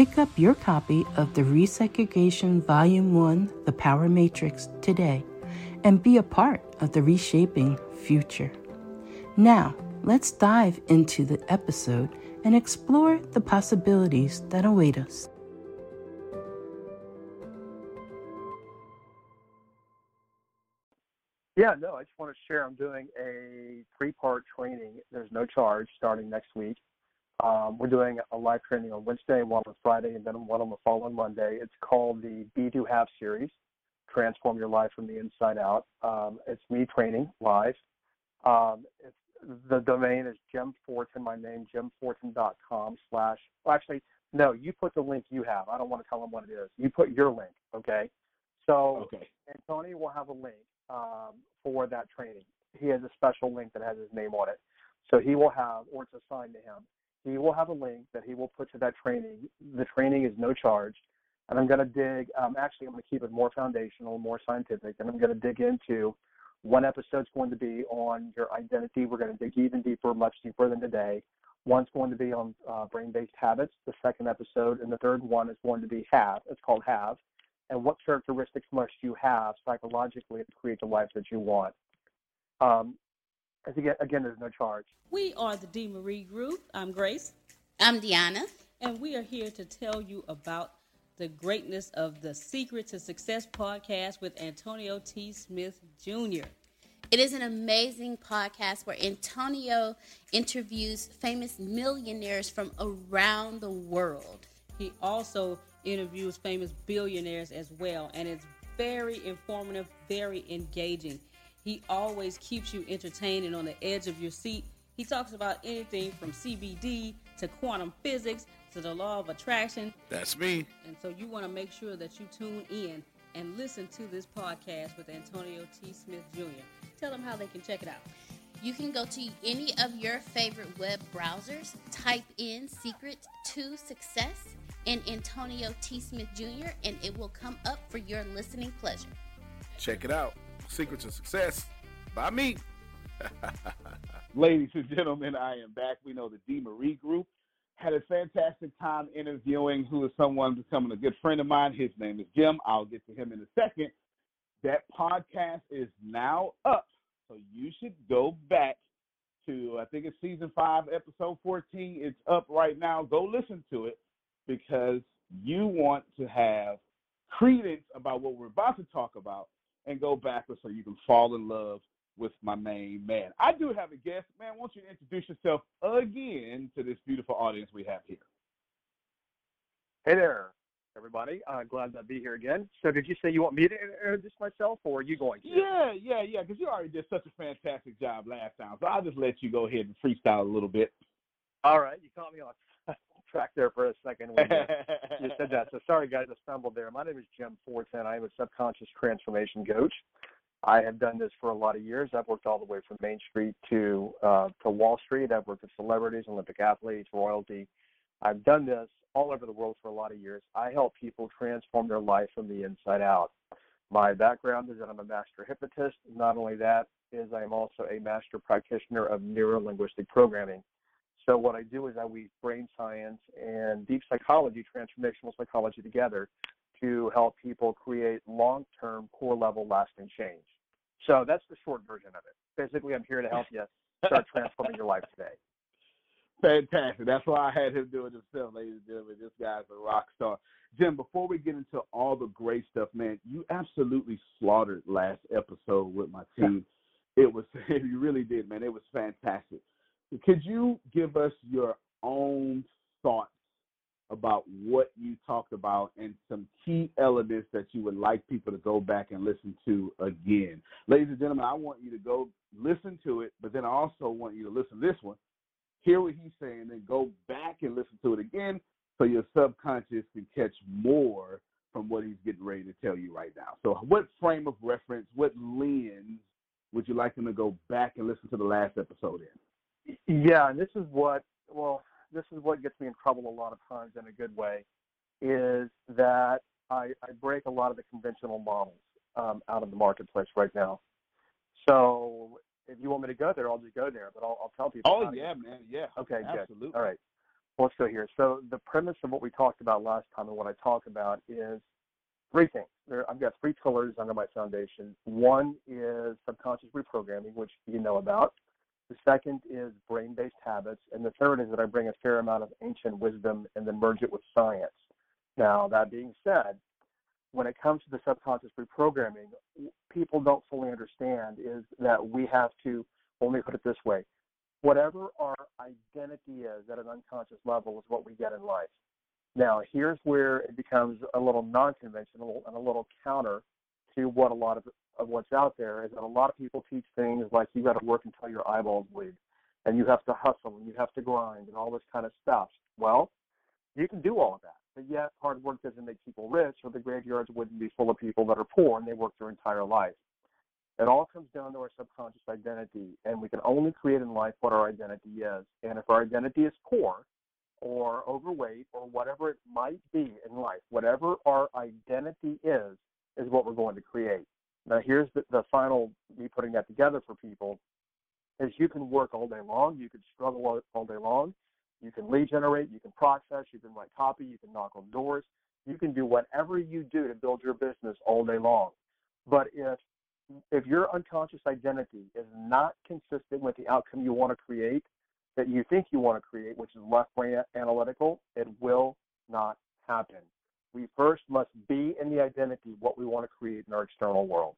Pick up your copy of the Resegregation Volume 1 The Power Matrix today and be a part of the reshaping future. Now, let's dive into the episode and explore the possibilities that await us. Yeah, no, I just want to share I'm doing a three part training. There's no charge starting next week. Um, we're doing a live training on Wednesday, one on Friday, and then one on the following Monday. It's called the Be Do Have series, Transform Your Life from the Inside Out. Um, it's me training live. Um, it's, the domain is Jim Fortin, my name, jimfortin.com slash, well, actually, no, you put the link you have. I don't want to tell them what it is. You put your link, okay? So okay. Anthony will have a link um, for that training. He has a special link that has his name on it. So he will have, or it's assigned to him he will have a link that he will put to that training. The training is no charge. And I'm going to dig, um, actually, I'm going to keep it more foundational, more scientific, and I'm going to dig into one episode's going to be on your identity. We're going to dig even deeper, much deeper than today. One's going to be on uh, brain based habits, the second episode, and the third one is going to be have. It's called have. And what characteristics must you have psychologically to create the life that you want? Um, again, again, there's no charge. We are the D. Marie Group. I'm Grace. I'm Deanna. And we are here to tell you about the greatness of the Secret to Success podcast with Antonio T. Smith Jr. It is an amazing podcast where Antonio interviews famous millionaires from around the world. He also interviews famous billionaires as well, and it's very informative, very engaging. He always keeps you entertained and on the edge of your seat. He talks about anything from CBD to quantum physics to the law of attraction. That's me. And so you want to make sure that you tune in and listen to this podcast with Antonio T. Smith Jr. Tell them how they can check it out. You can go to any of your favorite web browsers, type in Secret to Success and Antonio T. Smith Jr., and it will come up for your listening pleasure. Check it out. Secrets of Success by me. Ladies and gentlemen, I am back. We know the D. Marie Group had a fantastic time interviewing who is someone becoming a good friend of mine. His name is Jim. I'll get to him in a second. That podcast is now up. So you should go back to I think it's season five, episode fourteen. It's up right now. Go listen to it because you want to have credence about what we're about to talk about and go backwards so you can fall in love with my main man. I do have a guest. Man, I want you to introduce yourself again to this beautiful audience we have here. Hey there, everybody. Uh, glad to be here again. So, did you say you want me to introduce myself, or are you going to? Yeah, yeah, yeah, because you already did such a fantastic job last time. So I'll just let you go ahead and freestyle a little bit. All right, you caught me on track there for a second when you, you said that. So, sorry, guys, I stumbled there. My name is Jim Fortin. I am a subconscious transformation coach. I have done this for a lot of years. I've worked all the way from Main Street to uh, to Wall Street. I've worked with celebrities, Olympic athletes, royalty. I've done this all over the world for a lot of years. I help people transform their life from the inside out. My background is that I'm a master hypnotist. Not only that, is I am also a master practitioner of neuro-linguistic programming. So what I do is I weave brain science and deep psychology, transformational psychology together to help people create long-term, core-level, lasting change. So that's the short version of it. Basically, I'm here to help you start transforming your life today. Fantastic. That's why I had him do it himself, ladies and gentlemen. This guy's a rock star. Jim, before we get into all the great stuff, man, you absolutely slaughtered last episode with my team. It was you really did, man. It was fantastic. Could you give us your own thoughts about what you talked about and some key elements that you would like people to go back and listen to again? Ladies and gentlemen, I want you to go listen to it, but then I also want you to listen to this one hear what he's saying, then go back and listen to it again so your subconscious can catch more from what he's getting ready to tell you right now. So, what frame of reference, what lens would you like them to go back and listen to the last episode in? Yeah, and this is what, well, this is what gets me in trouble a lot of times in a good way, is that I, I break a lot of the conventional models um, out of the marketplace right now. So if you want me to go there, I'll just go there. But I'll, I'll tell people. Oh yeah, man. Yeah. Okay. Absolutely. Good. All right. Well, let's go here. So the premise of what we talked about last time and what I talk about is three things. There, I've got three pillars under my foundation. One is subconscious reprogramming, which you know about. The second is brain-based habits, and the third is that I bring a fair amount of ancient wisdom and then merge it with science. Now, that being said, when it comes to the subconscious reprogramming, people don't fully understand is that we have to, let me put it this way, whatever our identity is at an unconscious level is what we get in life. Now, here's where it becomes a little non-conventional and a little counter to what a lot of, of what's out there is that a lot of people teach things like you got to work until your eyeballs bleed and you have to hustle and you have to grind and all this kind of stuff. Well, you can do all of that but yet hard work doesn't make people rich, or the graveyards wouldn't be full of people that are poor and they work their entire life. It all comes down to our subconscious identity, and we can only create in life what our identity is. And if our identity is poor, or overweight, or whatever it might be in life, whatever our identity is, is what we're going to create. Now, here's the, the final me putting that together for people: is you can work all day long, you can struggle all, all day long, you can lead generate, you can process, you can write copy, you can knock on doors, you can do whatever you do to build your business all day long. But if if your unconscious identity is not consistent with the outcome you want to create, that you think you want to create, which is left brain analytical, it will not happen. We first must be in the identity what we want to create in our external world.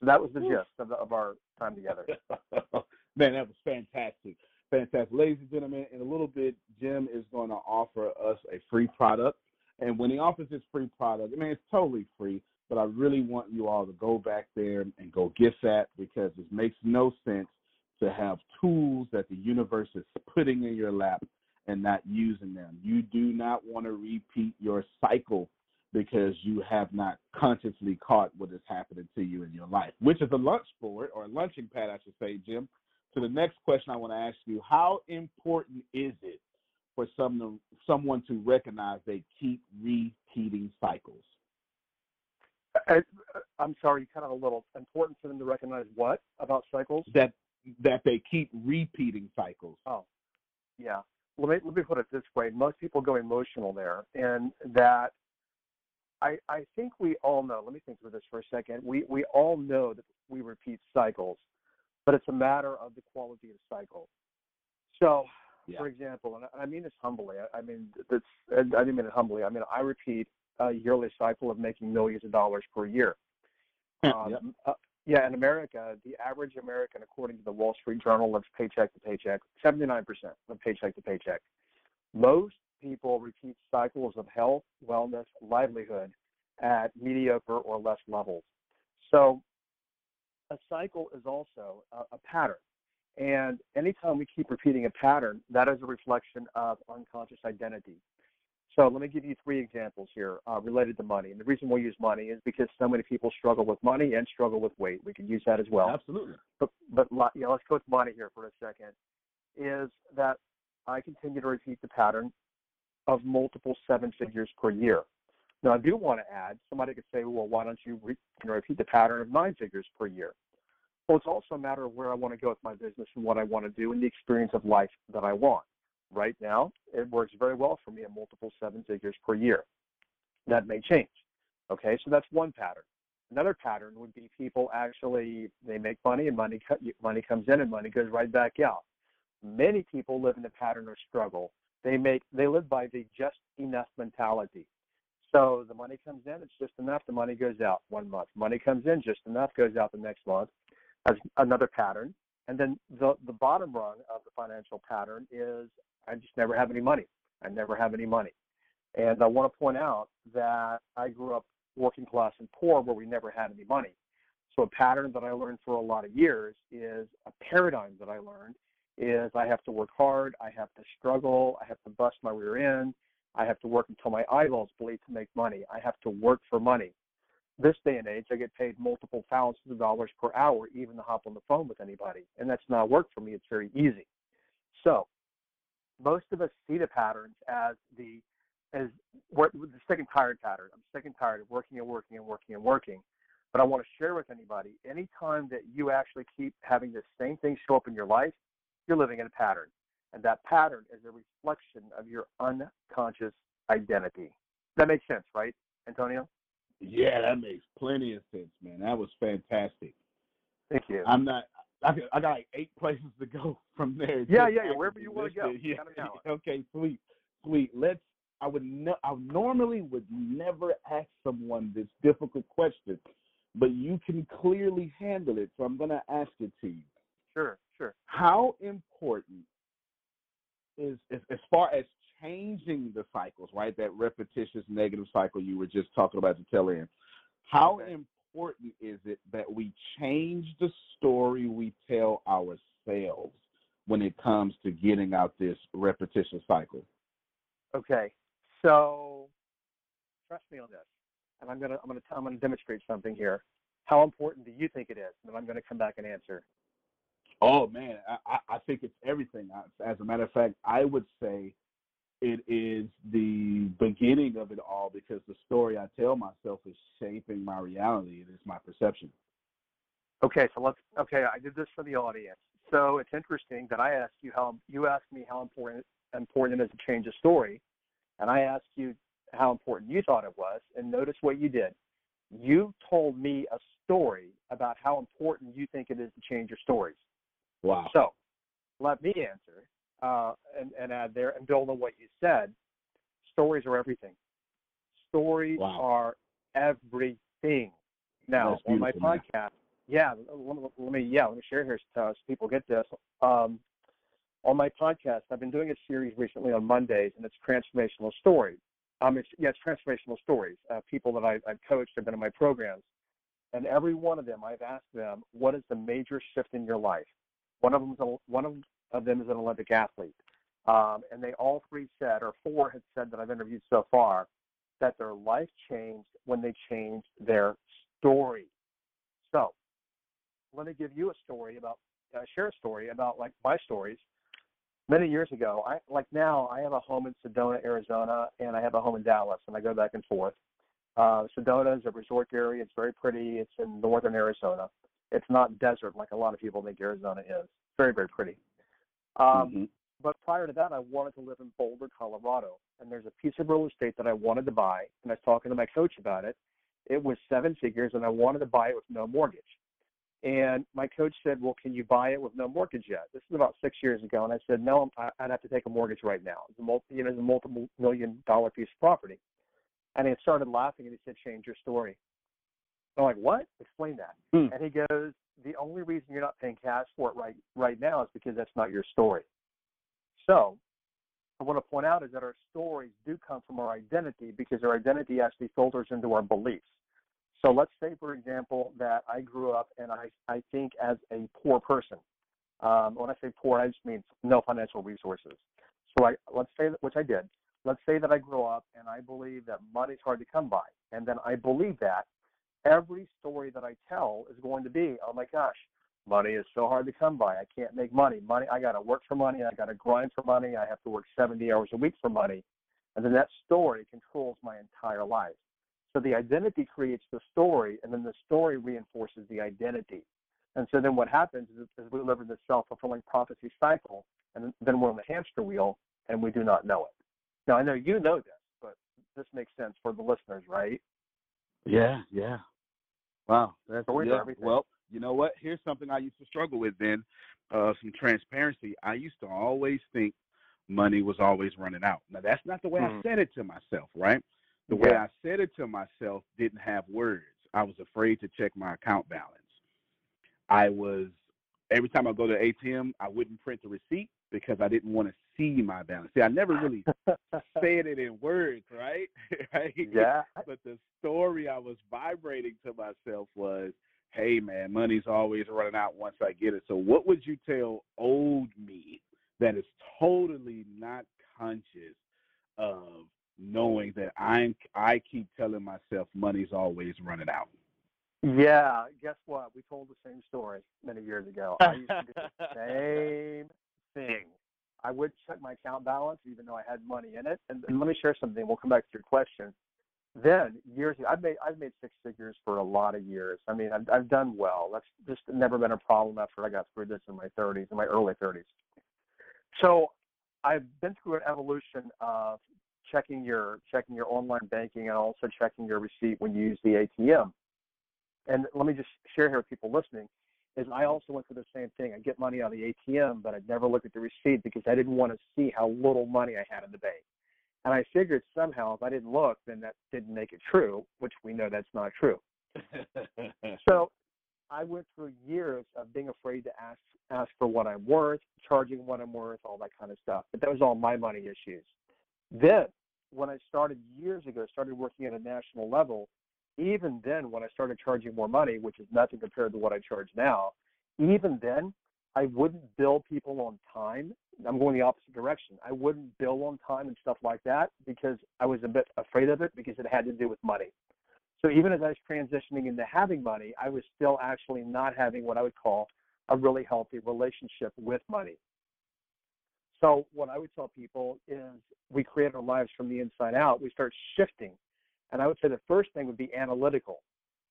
So that was the gist of, the, of our time together. Man, that was fantastic. Fantastic. Ladies and gentlemen, in a little bit, Jim is going to offer us a free product. And when he offers this free product, I mean, it's totally free, but I really want you all to go back there and go get that because it makes no sense to have tools that the universe is putting in your lap and not using them. You do not want to repeat your cycle because you have not consciously caught what is happening to you in your life, which is a lunch board or a lunching pad, I should say, Jim, to the next question I want to ask you, how important is it for some, someone to recognize they keep repeating cycles? Uh, uh, I, am sorry, kind of a little important for them to recognize what about cycles? That that they keep repeating cycles. Oh, yeah. Let me let me put it this way: most people go emotional there, and that I I think we all know. Let me think through this for a second. We we all know that we repeat cycles but it's a matter of the quality of the cycle. So, Yeah. for example, and I mean this humbly. I, I mean that's I didn't mean it humbly. I mean I repeat a yearly cycle of making millions of dollars per year. Um, Yep. Yeah, in America, the average American, according to the Wall Street Journal, lives paycheck to paycheck. Seventy-nine percent live paycheck to paycheck. Most people repeat cycles of health, wellness, livelihood at mediocre or less levels. So, a cycle is also a, a pattern. And anytime we keep repeating a pattern, that is a reflection of unconscious identity. So let me give you three examples here uh, related to money. And the reason we'll use money is because so many people struggle with money and struggle with weight. We could use that as well. Absolutely. But but lo- yeah, let's go with money here for a second. Is that I continue to repeat the pattern of multiple seven figures per year. Now I do want to add. Somebody could say, well, why don't you, re- you know, repeat the pattern of nine figures per year? Well, it's also a matter of where I want to go with my business and what I want to do and the experience of life that I want. Right now, it works very well for me at multiple seven figures per year. That may change. Okay, so that's one pattern. Another pattern would be people actually they make money and money money comes in and money goes right back out. Many people live in a pattern of struggle. They make they live by the just enough mentality. So the money comes in, it's just enough. The money goes out one month. Money comes in, just enough goes out the next month. As another pattern. And then the the bottom rung of the financial pattern is I just never have any money. I never have any money. And I want to point out that I grew up working class and poor where we never had any money. So a pattern that I learned for a lot of years is a paradigm that I learned is I have to work hard, I have to struggle, I have to bust my rear end, I have to work until my eyeballs bleed to make money. I have to work for money. This day and age, I get paid multiple thousands of dollars per hour even to hop on the phone with anybody. And that's not work for me. It's very easy. So most of us see the patterns as the as what the sick and tired pattern. I'm sick and tired of working and working and working and working. But I want to share with anybody, anytime that you actually keep having the same thing show up in your life, you're living in a pattern. And that pattern is a reflection of your unconscious identity. That makes sense, right, Antonio? Yeah, that makes plenty of sense, man. That was fantastic. Thank you. I'm not. I got, I got like eight places to go from there. Yeah, yeah, yeah, wherever you wanna go. Yeah. Got an hour. Okay, sweet, sweet. Let's. I would. No, I normally would never ask someone this difficult question, but you can clearly handle it, so I'm gonna ask it to you. Sure, sure. How important is, as, as far as changing the cycles, right? That repetitious negative cycle you were just talking about to tell in. How Okay. important is it that we change the story we tell ourselves when it comes to getting out this repetition cycle? Okay. So trust me on this. And I'm gonna I'm gonna I'm gonna demonstrate something here. How important do you think it is? And I'm gonna come back and answer. Oh man, I- I think it's everything. As a matter of fact, I would say it is the beginning of it all because the story I tell myself is shaping my reality. It is my perception. Okay, so let's. Okay, I did this for the audience. So it's interesting that I asked you how you asked me how important important it is to change a story, and I asked you how important you thought it was. And notice what you did. You told me a story about how important you think it is to change your stories. Wow. So let me answer uh, and, and add there and build on what you said. Stories are everything. Stories Wow. are everything. Now, That's on my beautiful, man. podcast, yeah, let me, let me yeah, let me share here so people get this. Um, on my podcast, I've been doing a series recently on Mondays, and it's transformational stories. Um, it's, yeah, it's transformational stories. Uh, people that I, I've coached have been in my programs, and every one of them, I've asked them, "What is the major shift in your life?" One of them one of, of them as an Olympic athlete, um, and they all three said, or four had said that I've interviewed so far, that their life changed when they changed their story. So, let me give you a story about, uh, share a story about like my stories. Many years ago, I like now I have a home in Sedona, Arizona, and I have a home in Dallas, and I go back and forth. Uh, Sedona is a resort area. It's very pretty. It's in northern Arizona. It's not desert like a lot of people think Arizona is. Very, very pretty. Um, Mhm. But prior to that, I wanted to live in Boulder, Colorado. And there's a piece of real estate that I wanted to buy. And I was talking to my coach about it. It was seven figures, and I wanted to buy it with no mortgage. And my coach said, "Well, can you buy it with no mortgage yet?" This is about six years ago, and I said, "No, I'd have to take a mortgage right now. It's a multi, you know, it's a multiple million dollar piece of property." And he started laughing, and he said, "Change your story." I'm like, "What? Explain that." Hmm. And he goes, "The only reason you're not paying cash for it right right now is because that's not your story." So, I want to point out is that our stories do come from our identity because our identity actually filters into our beliefs. So let's say, for example, that I grew up and I, I think as a poor person. Um, when I say poor, I just mean no financial resources. So I, let's say that, which I did. Let's say that I grew up and I believe that money's hard to come by. And then I believe that every story that I tell is going to be, oh my gosh, money is so hard to come by. I can't make money. Money, I got to work for money. I got to grind for money. I have to work 70 hours a week for money. And then that story controls my entire life. So the identity creates the story, and then the story reinforces the identity. And so then what happens is, we live in this self-fulfilling prophecy cycle, and then we're on the hamster wheel, and we do not know it. Now I know you know this, but this makes sense for the listeners, right? Yeah, yeah. Wow, that's yeah. everything. Well, you know what? Here's something I used to struggle with. Then, uh, some transparency. I used to always think money was always running out. Now that's not the way I Mhm. said it to myself, right? The way I said it to myself didn't have words. I was afraid to check my account balance. I was every time I go to ATM, I wouldn't print the receipt because I didn't want to see my balance. See, I never really said it in words, right? right? yeah. But the story I was vibrating to myself was, hey man, money's always running out once I get it. So what would you tell old me that is totally not conscious of knowing that I'm I keep telling myself money's always running out? Yeah, guess what? We told the same story many years ago. I used to do the same thing. I would check my account balance even though I had money in it. And, and let me share something. We'll come back to your question. Then years I've made I've made six figures for a lot of years. I mean, I've I've done well. That's just never been a problem after I got through this in my 30s, in my early 30s. So I've been through an evolution of checking your checking your online banking and also checking your receipt when you use the ATM and let me just share here with people listening is I also went through the same thing. I get money of the ATM, but I'd never look at the receipt because I didn't want to see how little money I had in the bank. And I figured somehow if I didn't look, then that didn't make it true, which we know that's not true. So I went through years of being afraid to ask ask for what I'm worth, charging what I'm worth, all that kind of stuff. But that was all my money issues. Then when I started years ago, started working at a national level, even then when I started charging more money, which is nothing compared to what I charge now, even then I wouldn't bill people on time. I'm going the opposite direction. I wouldn't bill on time and stuff like that because I was a bit afraid of it because it had to do with money. So even as I was transitioning into having money, I was still actually not having what I would call a really healthy relationship with money. So what I would tell people is we create our lives from the inside out. We start shifting. And I would say the first thing would be analytical.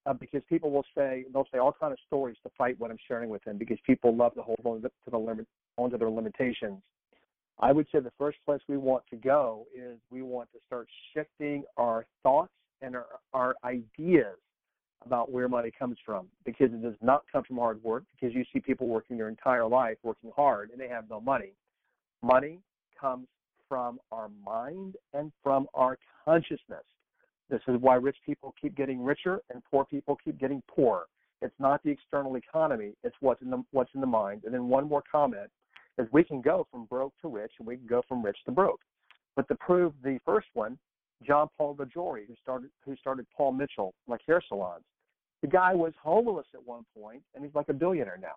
Uh, because people will say they'll say all kind of stories to fight what I'm sharing with them because people love to hold on to the limit onto their limitations. I would say the first place we want to go is we want to start shifting our thoughts and our, our ideas about where money comes from because it does not come from hard work because you see people working their entire life working hard and they have no money. Money comes from our mind and from our consciousness. This is why rich people keep getting richer and poor people keep getting poorer. It's not the external economy, it's what's in the what's in the mind. And then one more comment is we can go from broke to rich and we can go from rich to broke. But to prove the first one, John Paul DeJoria, who started who started Paul Mitchell, like hair salons. The guy was homeless at one point and he's like a billionaire now.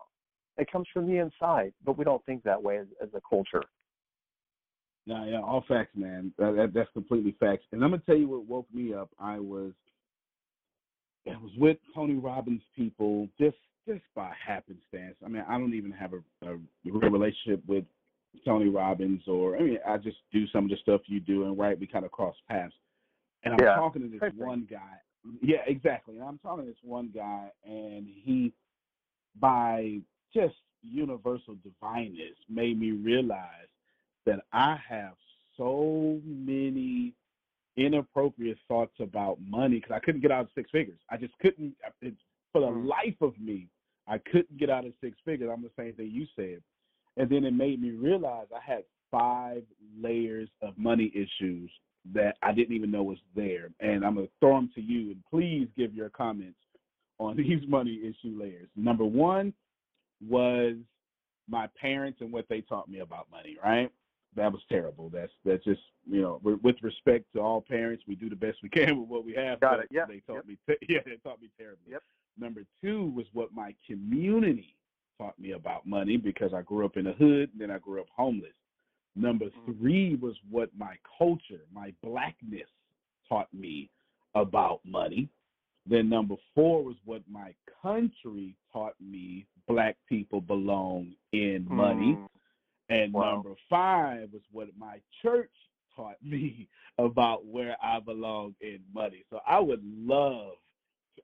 It comes from the inside, but we don't think that way as, as a culture. No, yeah, all facts, man. That, that, that's completely facts. And I'm gonna tell you what woke me up. I was, I was with Tony Robbins people just just by happenstance. I mean, I don't even have a, a real relationship with Tony Robbins, or I mean, I just do some of the stuff you do, and right, we kind of cross paths. And I'm Yeah. talking to this thing. one guy. Yeah, exactly. And I'm talking to this one guy, and he, by just universal divineness, made me realize that I have so many inappropriate thoughts about money because I couldn't get out of six figures. I just couldn't. It, for the Mm. life of me, I couldn't get out of six figures. I'm the same thing you said. And then it made me realize I had five layers of money issues that I didn't even know was there. And I'm going to throw them to you. And please give your comments on these money issue layers. Number one was my parents and what they taught me about money, right? That was terrible. That's that's just you know, with respect to all parents, we do the best we can with what we have. Got it. Yeah. They taught yep. me. Te- yeah, they taught me terribly. Yep. Number two was what my community taught me about money because I grew up in the hood, and then I grew up homeless. Number Mm. three was what my culture, my blackness, taught me about money. Then number four was what my country taught me black people belong in money. Mm. And Wow. number five was what my church taught me about where I belong in money. So I would love,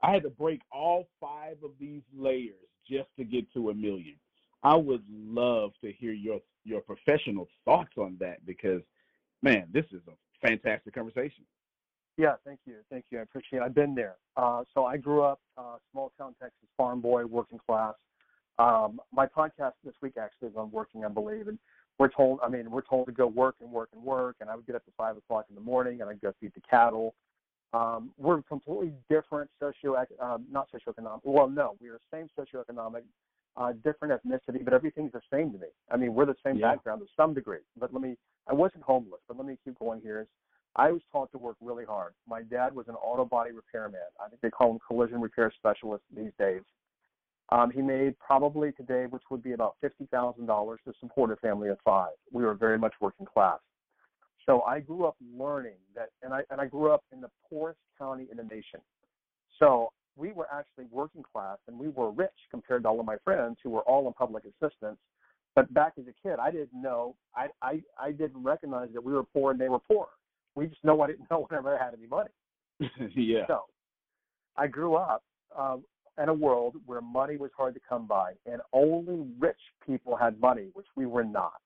I had to break all five of these layers just to get to a million. I would love to hear your your professional thoughts on that because, man, this is a fantastic conversation. Yeah, thank you, thank you. I appreciate. it. I've been there. Uh, so I grew up uh, small town Texas, farm boy, working class. Um, my podcast this week actually is on working, I believe, and we're told. I mean, we're told to go work and work and work, and I would get up at five o'clock in the morning and I'd go feed the cattle. Um, we're completely different socio, um, not socioeconomic. Well, no, we are the same socioeconomic, uh, different ethnicity, but everything's the same to me. I mean, we're the same Yeah. background to some degree. But let me. I wasn't homeless, but let me keep going here. I was taught to work really hard. My dad was an auto body repairman. I think they call him collision repair specialist these days. Um, he made probably today, which would be about fifty thousand dollars to support a family of five. We were very much working class. So I grew up learning that, and I and I grew up in the poorest county in the nation. So we were actually working class, and we were rich compared to all of my friends who were all on public assistance. But back as a kid, I didn't know. I I, I didn't recognize that we were poor and they were poor. We just know I didn't know whenever I had any money. yeah. So I grew up um, in a world where money was hard to come by, and only rich people had money, which we were not.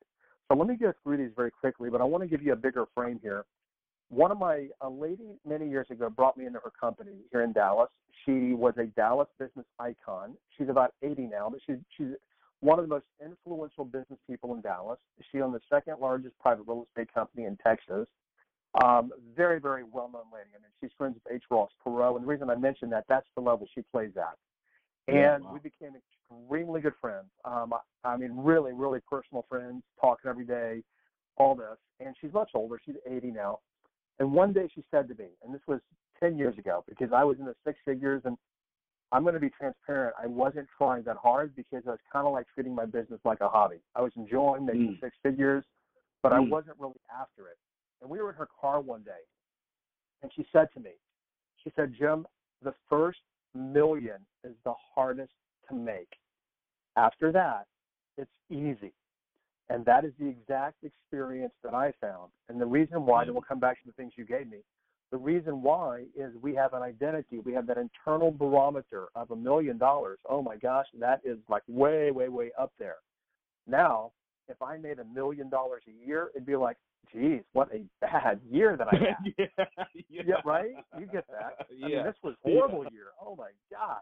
So let me go through these very quickly, but I want to give you a bigger frame here. One of my a lady many years ago brought me into her company here in Dallas. She was a Dallas business icon. She's about 80 now, but she's she's one of the most influential business people in Dallas. She owned the second largest private real estate company in Texas. Um, very, very well known lady. I mean, she's friends with H. Ross Perot. And the reason I mention that, that's the level she plays at. And wow. we became extremely good friends. Um, I, I mean, really, really personal friends, talking every day, all this. And she's much older. She's 80 now. And one day she said to me, and this was 10 years ago, because I was in the six figures, and I'm going to be transparent. I wasn't trying that hard because I was kind of like treating my business like a hobby. I was enjoying making Mm. six figures, but I Mm. wasn't really after it. And we were in her car one day, and she said to me, she said, Jim, the first million is the hardest to make. After that, it's easy. And that is the exact experience that I found. And the reason why, and we'll come back to the things you gave me, the reason why is we have an identity. We have that internal barometer of a million dollars. Oh my gosh, that is like way, way, way up there. Now, if I made a million dollars a year, it'd be like, geez, what a bad year that I had. yeah, yeah. Yeah, right? You get that. I mean, this was a horrible year. Oh my gosh.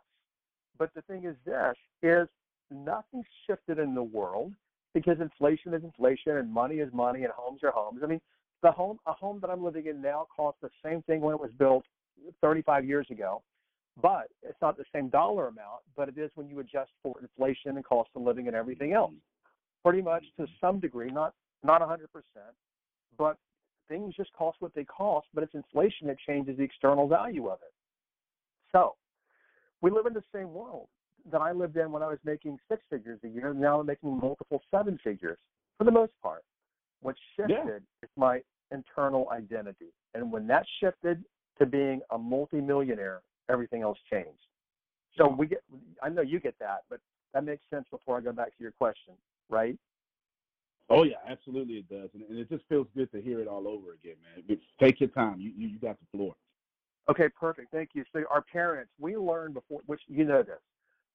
But the thing is this is nothing shifted in the world because inflation is inflation and money is money and homes are homes. I mean, the home a home that I'm living in now costs the same thing when it was built 35 years ago. But it's not the same dollar amount, but it is when you adjust for inflation and cost of living and everything else. Mm-hmm. Pretty much to some degree, not not 100%, but things just cost what they cost, but it's inflation that changes the external value of it. So we live in the same world that I lived in when I was making six figures a year. Now I'm making multiple seven figures for the most part. What shifted is my internal identity. And when that shifted to being a multimillionaire, everything else changed. So we get, I know you get that, but that makes sense before I go back to your question, right? Oh yeah, absolutely it does, and, and it just feels good to hear it all over again, man. Take your time. You you, you got the floor. Okay, perfect. Thank you. So our parents, we learned before, which you know this.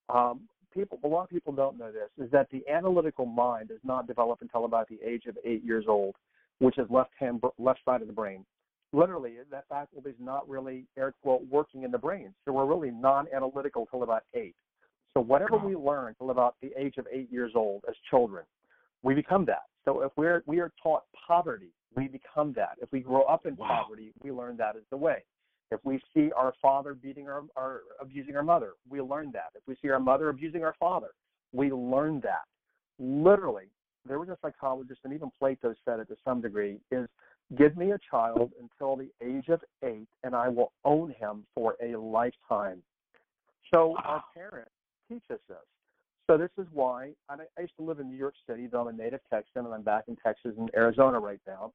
Um, people, a lot of people don't know this, is that the analytical mind does not develop until about the age of eight years old, which is left hand, left side of the brain. Literally, that faculty is not really air quote working in the brain. So we're really non-analytical till about eight. So whatever we learn till about the age of eight years old as children, we become that. So if we're we are taught poverty, we become that. If we grow up in Wow. poverty, we learn that as the way. If we see our father beating our, our abusing our mother, we learn that. If we see our mother abusing our father, we learn that. Literally, there was a psychologist, and even Plato said it to some degree, is give me a child until the age of eight, and I will own him for a lifetime. So our parents teach us this. So this is why and I, I used to live in New York City, though I'm a native Texan, and I'm back in Texas and Arizona right now.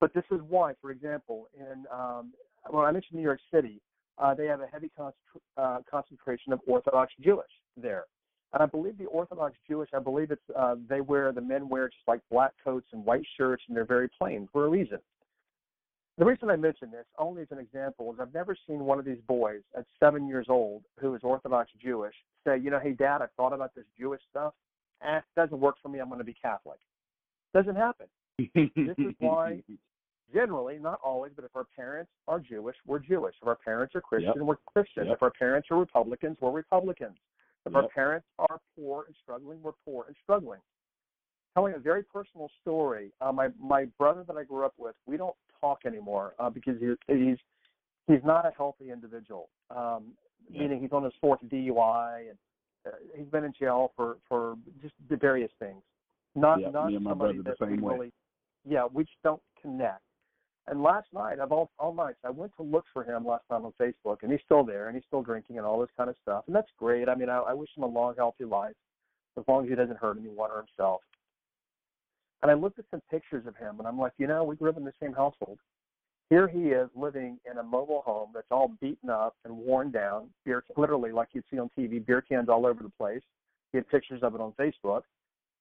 But this is why, for example, in um, when I mentioned New York City, uh, they have a heavy concentr- uh, concentration of Orthodox Jewish there. And I believe the Orthodox Jewish, I believe it's uh, they wear the men wear just like black coats and white shirts, and they're very plain for a reason. The reason I mention this only as an example is I've never seen one of these boys at seven years old who is Orthodox Jewish say, you know, hey dad, I thought about this Jewish stuff. Eh, it doesn't work for me. I'm going to be Catholic. Doesn't happen. This is why generally, not always, but if our parents are Jewish, we're Jewish. If our parents are Christian, we're Christian. Yep. If our parents are Republicans, we're Republicans. If our parents are poor and struggling, we're poor and struggling. Telling a very personal story. Uh, my my brother that I grew up with, we don't talk anymore uh, because he, he's he's not a healthy individual. Um, Yeah. Meaning he's on his fourth DUI and uh, he's been in jail for for just the various things. Not Yep, not me and my somebody brother the that we same way. really yeah, we just don't connect. And last night, of all, all nights, I went to look for him last night on Facebook, and he's still there, and he's still drinking and all this kind of stuff. And that's great. I mean, I, I wish him a long, healthy life, as long as he doesn't hurt anyone or himself. And I looked at some pictures of him, and I'm like, you know, we grew up in the same household. Here he is living in a mobile home that's all beaten up and worn down, beer, literally like you'd see on TV, beer cans all over the place. He had pictures of it on Facebook.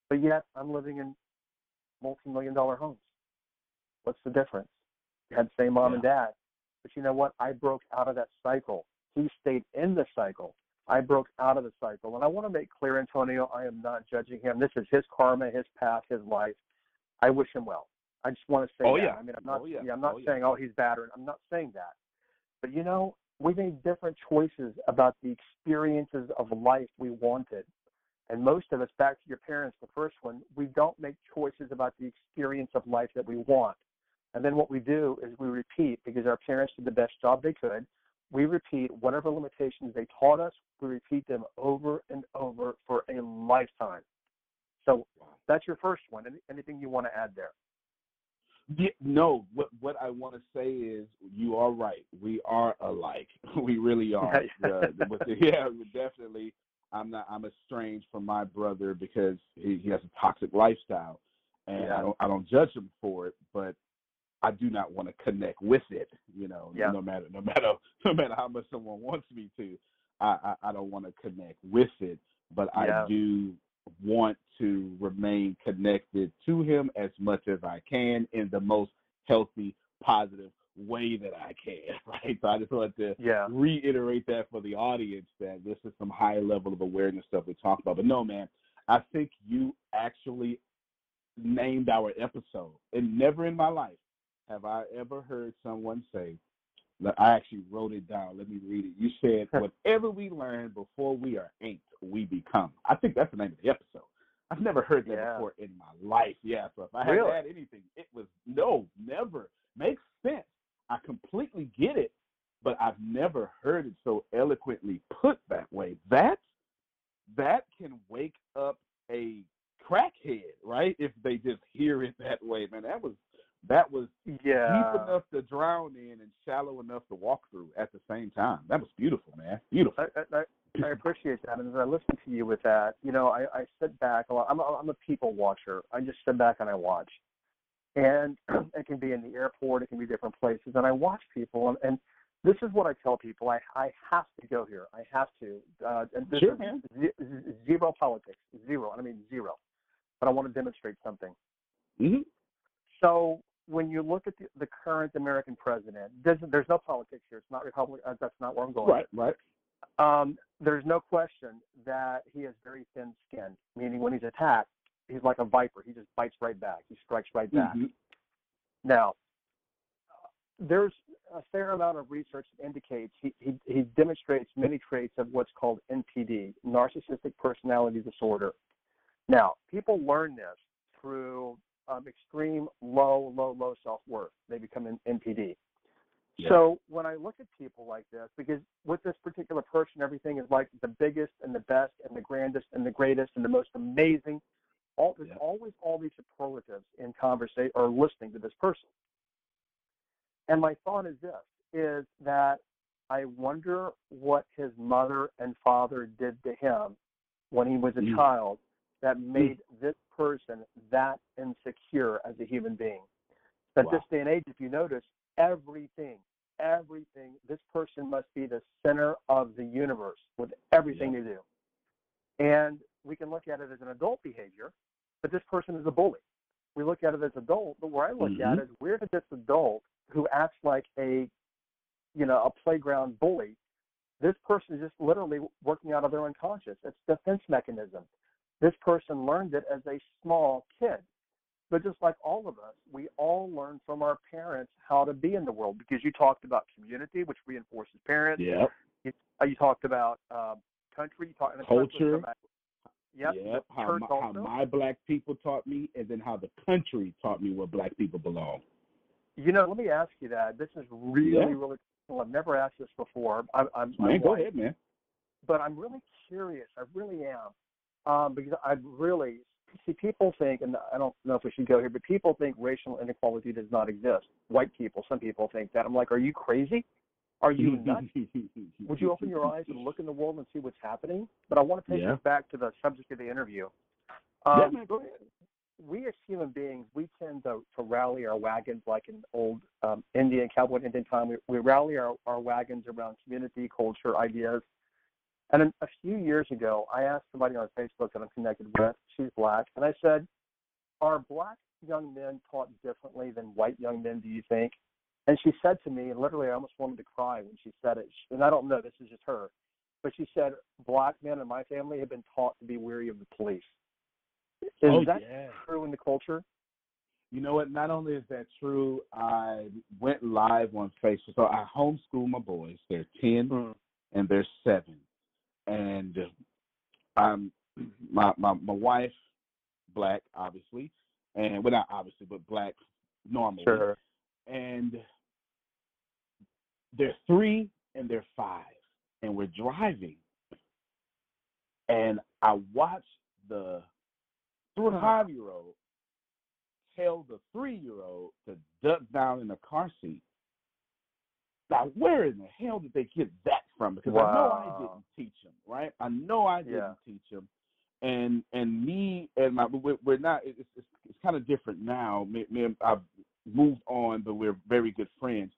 But yet, I'm living in multi-million dollar homes. What's the difference? You had the same mom and dad. But you know what? I broke out of that cycle. He stayed in the cycle. I broke out of the cycle. And I want to make clear, Antonio, I am not judging him. This is his karma, his path, his life. I wish him well. I just want to say Oh, that. yeah. I mean, I'm not, Oh, yeah. I'm not Oh, yeah. saying, oh, he's bad, or I'm not saying that. But you know, we made different choices about the experiences of life we wanted. And most of us, back to your parents, the first one, we don't make choices about the experience of life that we want. And then what we do is we repeat because our parents did the best job they could. We repeat whatever limitations they taught us, we repeat them over and over for a lifetime. So that's your first one. Any, anything you want to add there? Yeah, no, what what I want to say is you are right. We are alike. We really are. Yeah. The- the- yeah, definitely. I'm not. I'm estranged from my brother because he, he has a toxic lifestyle, and Yeah. I don't. I don't judge him for it, but I do not want to connect with it. You know, Yeah. no matter no matter no matter how much someone wants me to, I I, I don't want to connect with it. But. I do want to remain connected to him as much as I can in the most healthy, positive way that I can. Right. So I just want to Yeah. reiterate that for the audience that this is some high level of awareness stuff we talk about. But no, man, I think you actually named our episode. And never in my life have I ever heard someone say, I actually wrote it down. Let me read it. You said, whatever we learn before we are inked, we become. I think that's the name of the episode. I've never heard that Yeah. before in my life. Yeah. So if I had Really? to add anything, it was no, never. Makes sense. I completely get it, but I've never heard it so eloquently put that way. That that can wake up a crackhead, right? If they just hear it that way, man. That was that was Yeah. deep enough to drown in and shallow enough to walk through at the same time. That was beautiful, man. Beautiful. I, I, I- appreciate that. And as I listen to you with that, you know, I, I sit back a lot. I'm a, I'm a people watcher. I just sit back and I watch. And it can be in the airport, it can be different places. And I watch people. And, and this is what I tell people I, I have to go here. I have to. Uh, and this Sure, man. z- zero politics. Zero. And I mean zero. But I want to demonstrate something. hmm So when you look at the, the current American president, there's, there's no politics here. It's not Republican. Uh, that's not where I'm going. Right, right. Um, there's no question that he has very thin skin, meaning when he's attacked, he's like a viper. He just bites right back. He strikes right back. Mhm. Now, there's a fair amount of research that indicates he, he, he demonstrates many traits of what's called NPD, narcissistic personality disorder. Now, people learn this through um, extreme low, low, low self worth. They become an NPD. Yeah. So when I look at people like this, because with this particular person, everything is like the biggest and the best and the grandest and the greatest and the most amazing. All there's Yeah. always all these superlatives in conversation or listening to this person. And my thought is this: is that I wonder what his mother and father did to him when he was a Mm. child that made this person that insecure as a human being. At Wow. this day and age, if you notice, everything, everything, this person must be the center of the universe with everything they do. And we can look at it as an adult behavior, but this person is a bully. We look at it as adult, but where I look at Mhm. it is where did this adult who acts like a, you know, a playground bully, this person is just literally working out of their unconscious. It's defense mechanism. This person learned it as a small kid. But just like all of us, we all learn from our parents how to be in the world because you talked about community, which reinforces parents. Yep. You, uh, you talked about um, country. You talked Culture. Yep. Yep. How my, how my black people taught me, and then how the country taught me where black people belong. You know, let me ask you that. This is really, Yeah. really cool. I've never asked this before. I'm, I'm, Man, I'm go ahead, man. but I'm really curious. I really am, um, because I really see people think, and I don't know if we should go here, but people think racial inequality does not exist. White people, some people think that. I'm like, are you crazy? Are you nuts? Would you open your eyes and look in the world and see what's happening? But I want to take Yeah. this back to the subject of the interview. Yeah, Um, man, go ahead. we as human beings, we tend to, to rally our wagons like in old um, Indian, cowboy Indian time. We, we rally our, our wagons around community, culture, ideas. And then a few years ago, I asked somebody on Facebook that I'm connected with, she's black, and I said, Are black young men taught differently than white young men, do you think? And she said to me, and literally I almost wanted to cry when she said it, and I don't know, this is just her, but she said, Black men in my family have been taught to be weary of the police. Is oh, that yeah. true in the culture? You know what? Not only is that true, I went live on Facebook. So I homeschool my boys. They're 10 Mm. and they're seven. And um, my, my my wife, black, obviously, and well, not obviously, but black normally. Sure. And they're three and they're five, and we're driving, and I watch the five year old tell the three year old to duck down in the car seat. Now, where in the hell did they get that from? Because I know I didn't teach them, right? I know I didn't Yeah. teach them, and and me and my we're, we're not. It's it's, it's kind of different now. Me, me and I've moved on, but we're very good friends.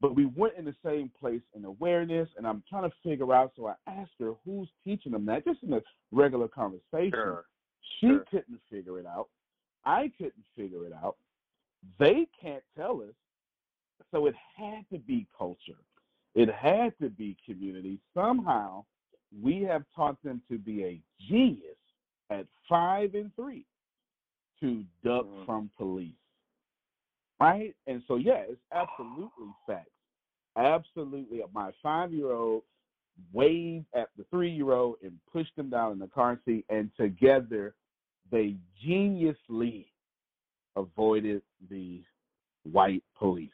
But we went in the same place in awareness, and I'm trying to figure out. So I asked her, "Who's teaching them that?" Just in a regular conversation. Sure. She Sure. couldn't figure it out. I couldn't figure it out. They can't tell us. So it had to be culture. It had to be community. Somehow we have taught them to be a genius at five and three to duck Mhm. from police. Right? And so, yeah, it's absolutely facts. Absolutely. My five year old waved at the three year old and pushed him down in the car seat, and together they geniusly avoided the white police.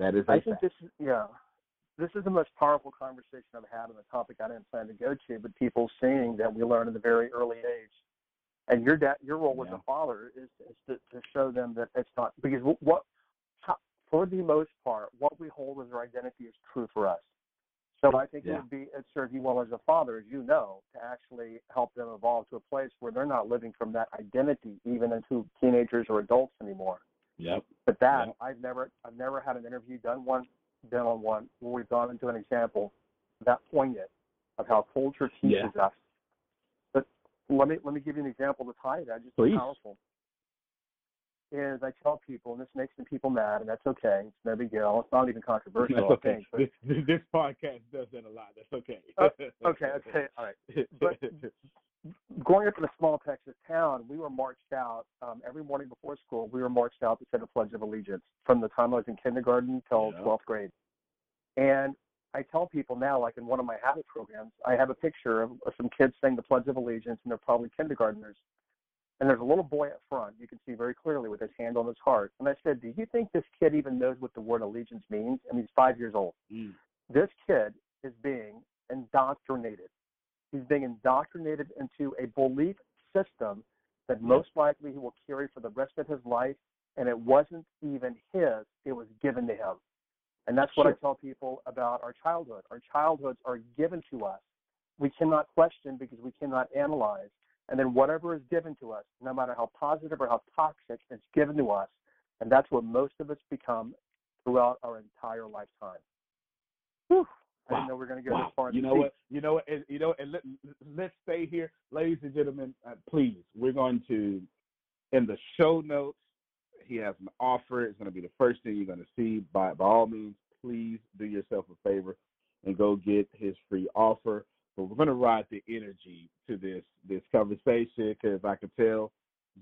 That is I think fact. this is yeah. This is the most powerful conversation I've had on a topic I didn't plan to go to, but people seeing that we learn at a very early age. And your dad, your role as a father is, is to, to show them that it's not because what, how, for the most part, what we hold as our identity is true for us. So I think it would be it serve you well as a father, as you know, to actually help them evolve to a place where they're not living from that identity even into teenagers or adults anymore. Yep. But that Yeah. I've never I've never had an interview done one done on one where we've gone into an example that poignant of how culture teaches us. But let me let me give you an example to tie that just Please. powerful. Is I tell people, and this makes some people mad, and that's okay. It's no big deal. It's not even controversial, That's I okay. think. But, This, this podcast does that a lot. That's okay. Oh, okay, okay, all right. But growing up in a small Texas town, we were marched out um, every morning before school. We were marched out to say the Pledge of Allegiance from the time I was in kindergarten till Yeah. 12th grade. And I tell people now, like in one of my habit programs, I have a picture of, of some kids saying the Pledge of Allegiance, and they're probably kindergartners. And there's a little boy up front, you can see very clearly with his hand on his heart. And I said, Do you think this kid even knows what the word allegiance means? I mean, he's five years old. Mm. This kid is being indoctrinated. He's being indoctrinated into a belief system that most likely he will carry for the rest of his life. And it wasn't even his, it was given to him. And that's what I tell people about our childhood. Our childhoods are given to us. We cannot question because we cannot analyze. And then whatever is given to us, no matter how positive or how toxic, it's given to us. And that's what most of us become throughout our entire lifetime. Whew. I didn't know we were going to go Wow. this far. You know what? You know what? And, you know, and let, let's stay here, ladies and gentlemen. Uh, please, we're going to in the show notes. He has an offer. It's going to be the first thing you're going to see. By by all means, please do yourself a favor and go get his free offer. But we're going to ride the energy to this this conversation because I can tell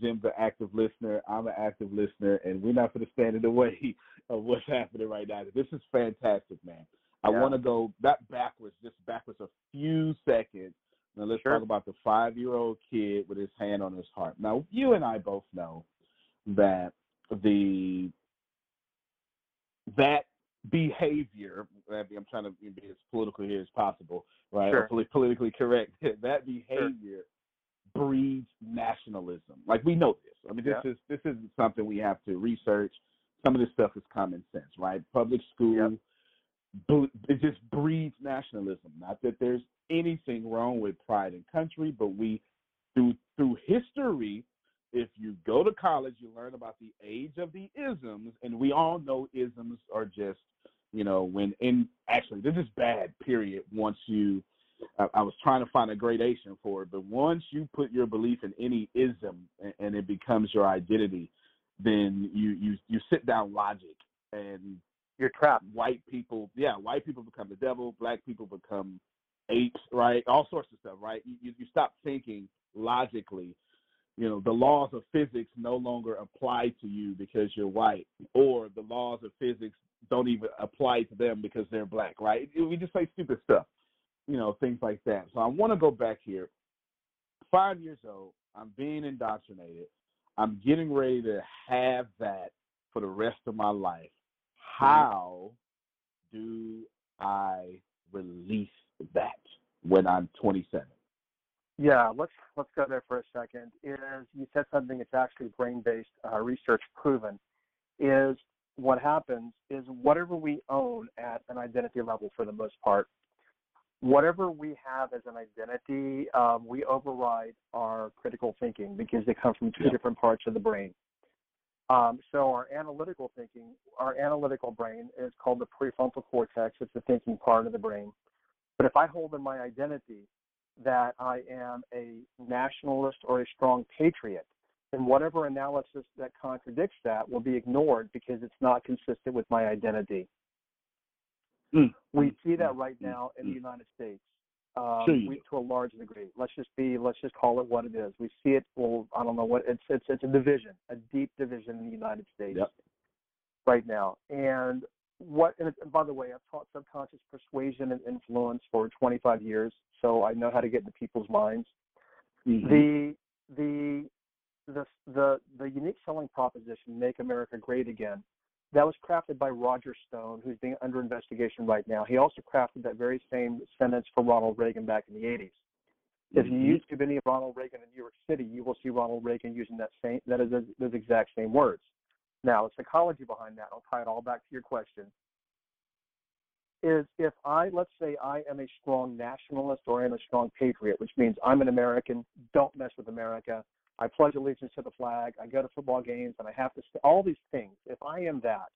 Jim's an active listener. I'm an active listener, and we're not going to stand in the way of what's happening right now. This is fantastic, man. I Yeah. want to go that backwards, just backwards a few seconds. Now let's Sure. talk about the five-year-old kid with his hand on his heart. Now you and I both know that the that behavior. I'm trying to be as political here as possible, right? Sure. Politically correct. that behavior breeds nationalism. Like we know this. I mean, this Yeah. is this isn't something we have to research. Some of this stuff is common sense, right? Public school, Yep. It just breeds nationalism. Not that there's anything wrong with pride in country, but we through through history, if you go to college, you learn about the age of the isms, and we all know isms are just, you know, when in actually this is bad. Period. Once you, I, I was trying to find a gradation for it, but once you put your belief in any ism and, and it becomes your identity, then you you you sit down logic and You're trapped. white people, yeah, white people become the devil, black people become apes, right? All sorts of stuff, right? You, you, stop thinking logically. You know, the laws of physics no longer apply to you because you're white, or the laws of physics don't even apply to them because they're black, right? We just say stupid stuff, you know, things like that. So I want to go back here. Five years old, I'm being indoctrinated. I'm getting ready to have that for the rest of my life how do I release that when I'm 27? Yeah, let's let's go there for a second. Is you said something that's actually brain-based, uh, research proven. Is what happens is whatever we own at an identity level, for the most part, whatever we have as an identity, um, we override our critical thinking because they come from two Yeah. different parts of the brain. Um, so our analytical thinking, our analytical brain is called the prefrontal cortex. It's the thinking part of the brain. But if I hold in my identity that I am a nationalist or a strong patriot, then whatever analysis that contradicts that will be ignored because it's not consistent with my identity. Mm. We see that right Mm. now in the Mm. United States. Um, we, to a large degree. Let's just be. Let's just call it what it is. We see it. Well, I don't know what it's. It's it's a division, a deep division in the United States Yep. right now. And what? And, by the way, I've taught subconscious persuasion and influence for 25 years, so I know how to get into people's minds. Mhm. The the the the the unique selling proposition, "Make America Great Again," that was crafted by Roger Stone, who's being under investigation right now. He also crafted that very same sentence for Ronald Reagan back in the 80s. If you. YouTube any of Ronald Reagan in New York City, you will see Ronald Reagan using that same that is those exact same words. Now, the psychology behind that, I'll tie it all back to your question, is if I, let's say I am a strong nationalist or I am a strong patriot, which means I'm an American, don't mess with America, I pledge allegiance to the flag, I go to football games, and I have to, st- all these things, if I am that,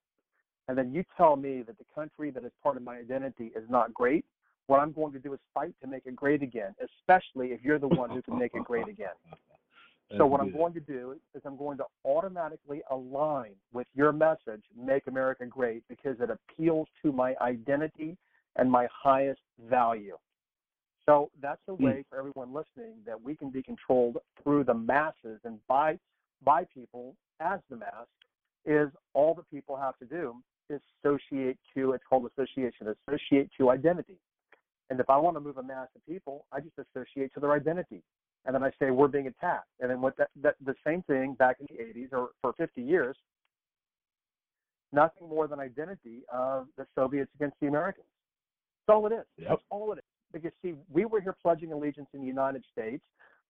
and then you tell me that the country that is part of my identity is not great, what I'm going to do is fight to make it great again, especially if you're the one who can make it great again. So what I'm going to do is I'm going to automatically align with your message, make America great, because it appeals to my identity and my highest value. So that's a Hmm. way for everyone listening that we can be controlled through the masses and by by people as the mass is all that people have to do is associate to it's called association, associate to identity. And if I want to move a mass of people, I just associate to their identity. And then I say we're being attacked. And then what that, that the same thing back in the 80s or for 50 years, nothing more than identity of the Soviets against the Americans. That's all it is. Yep. That's all it is. Because see, we were here pledging allegiance in the United States.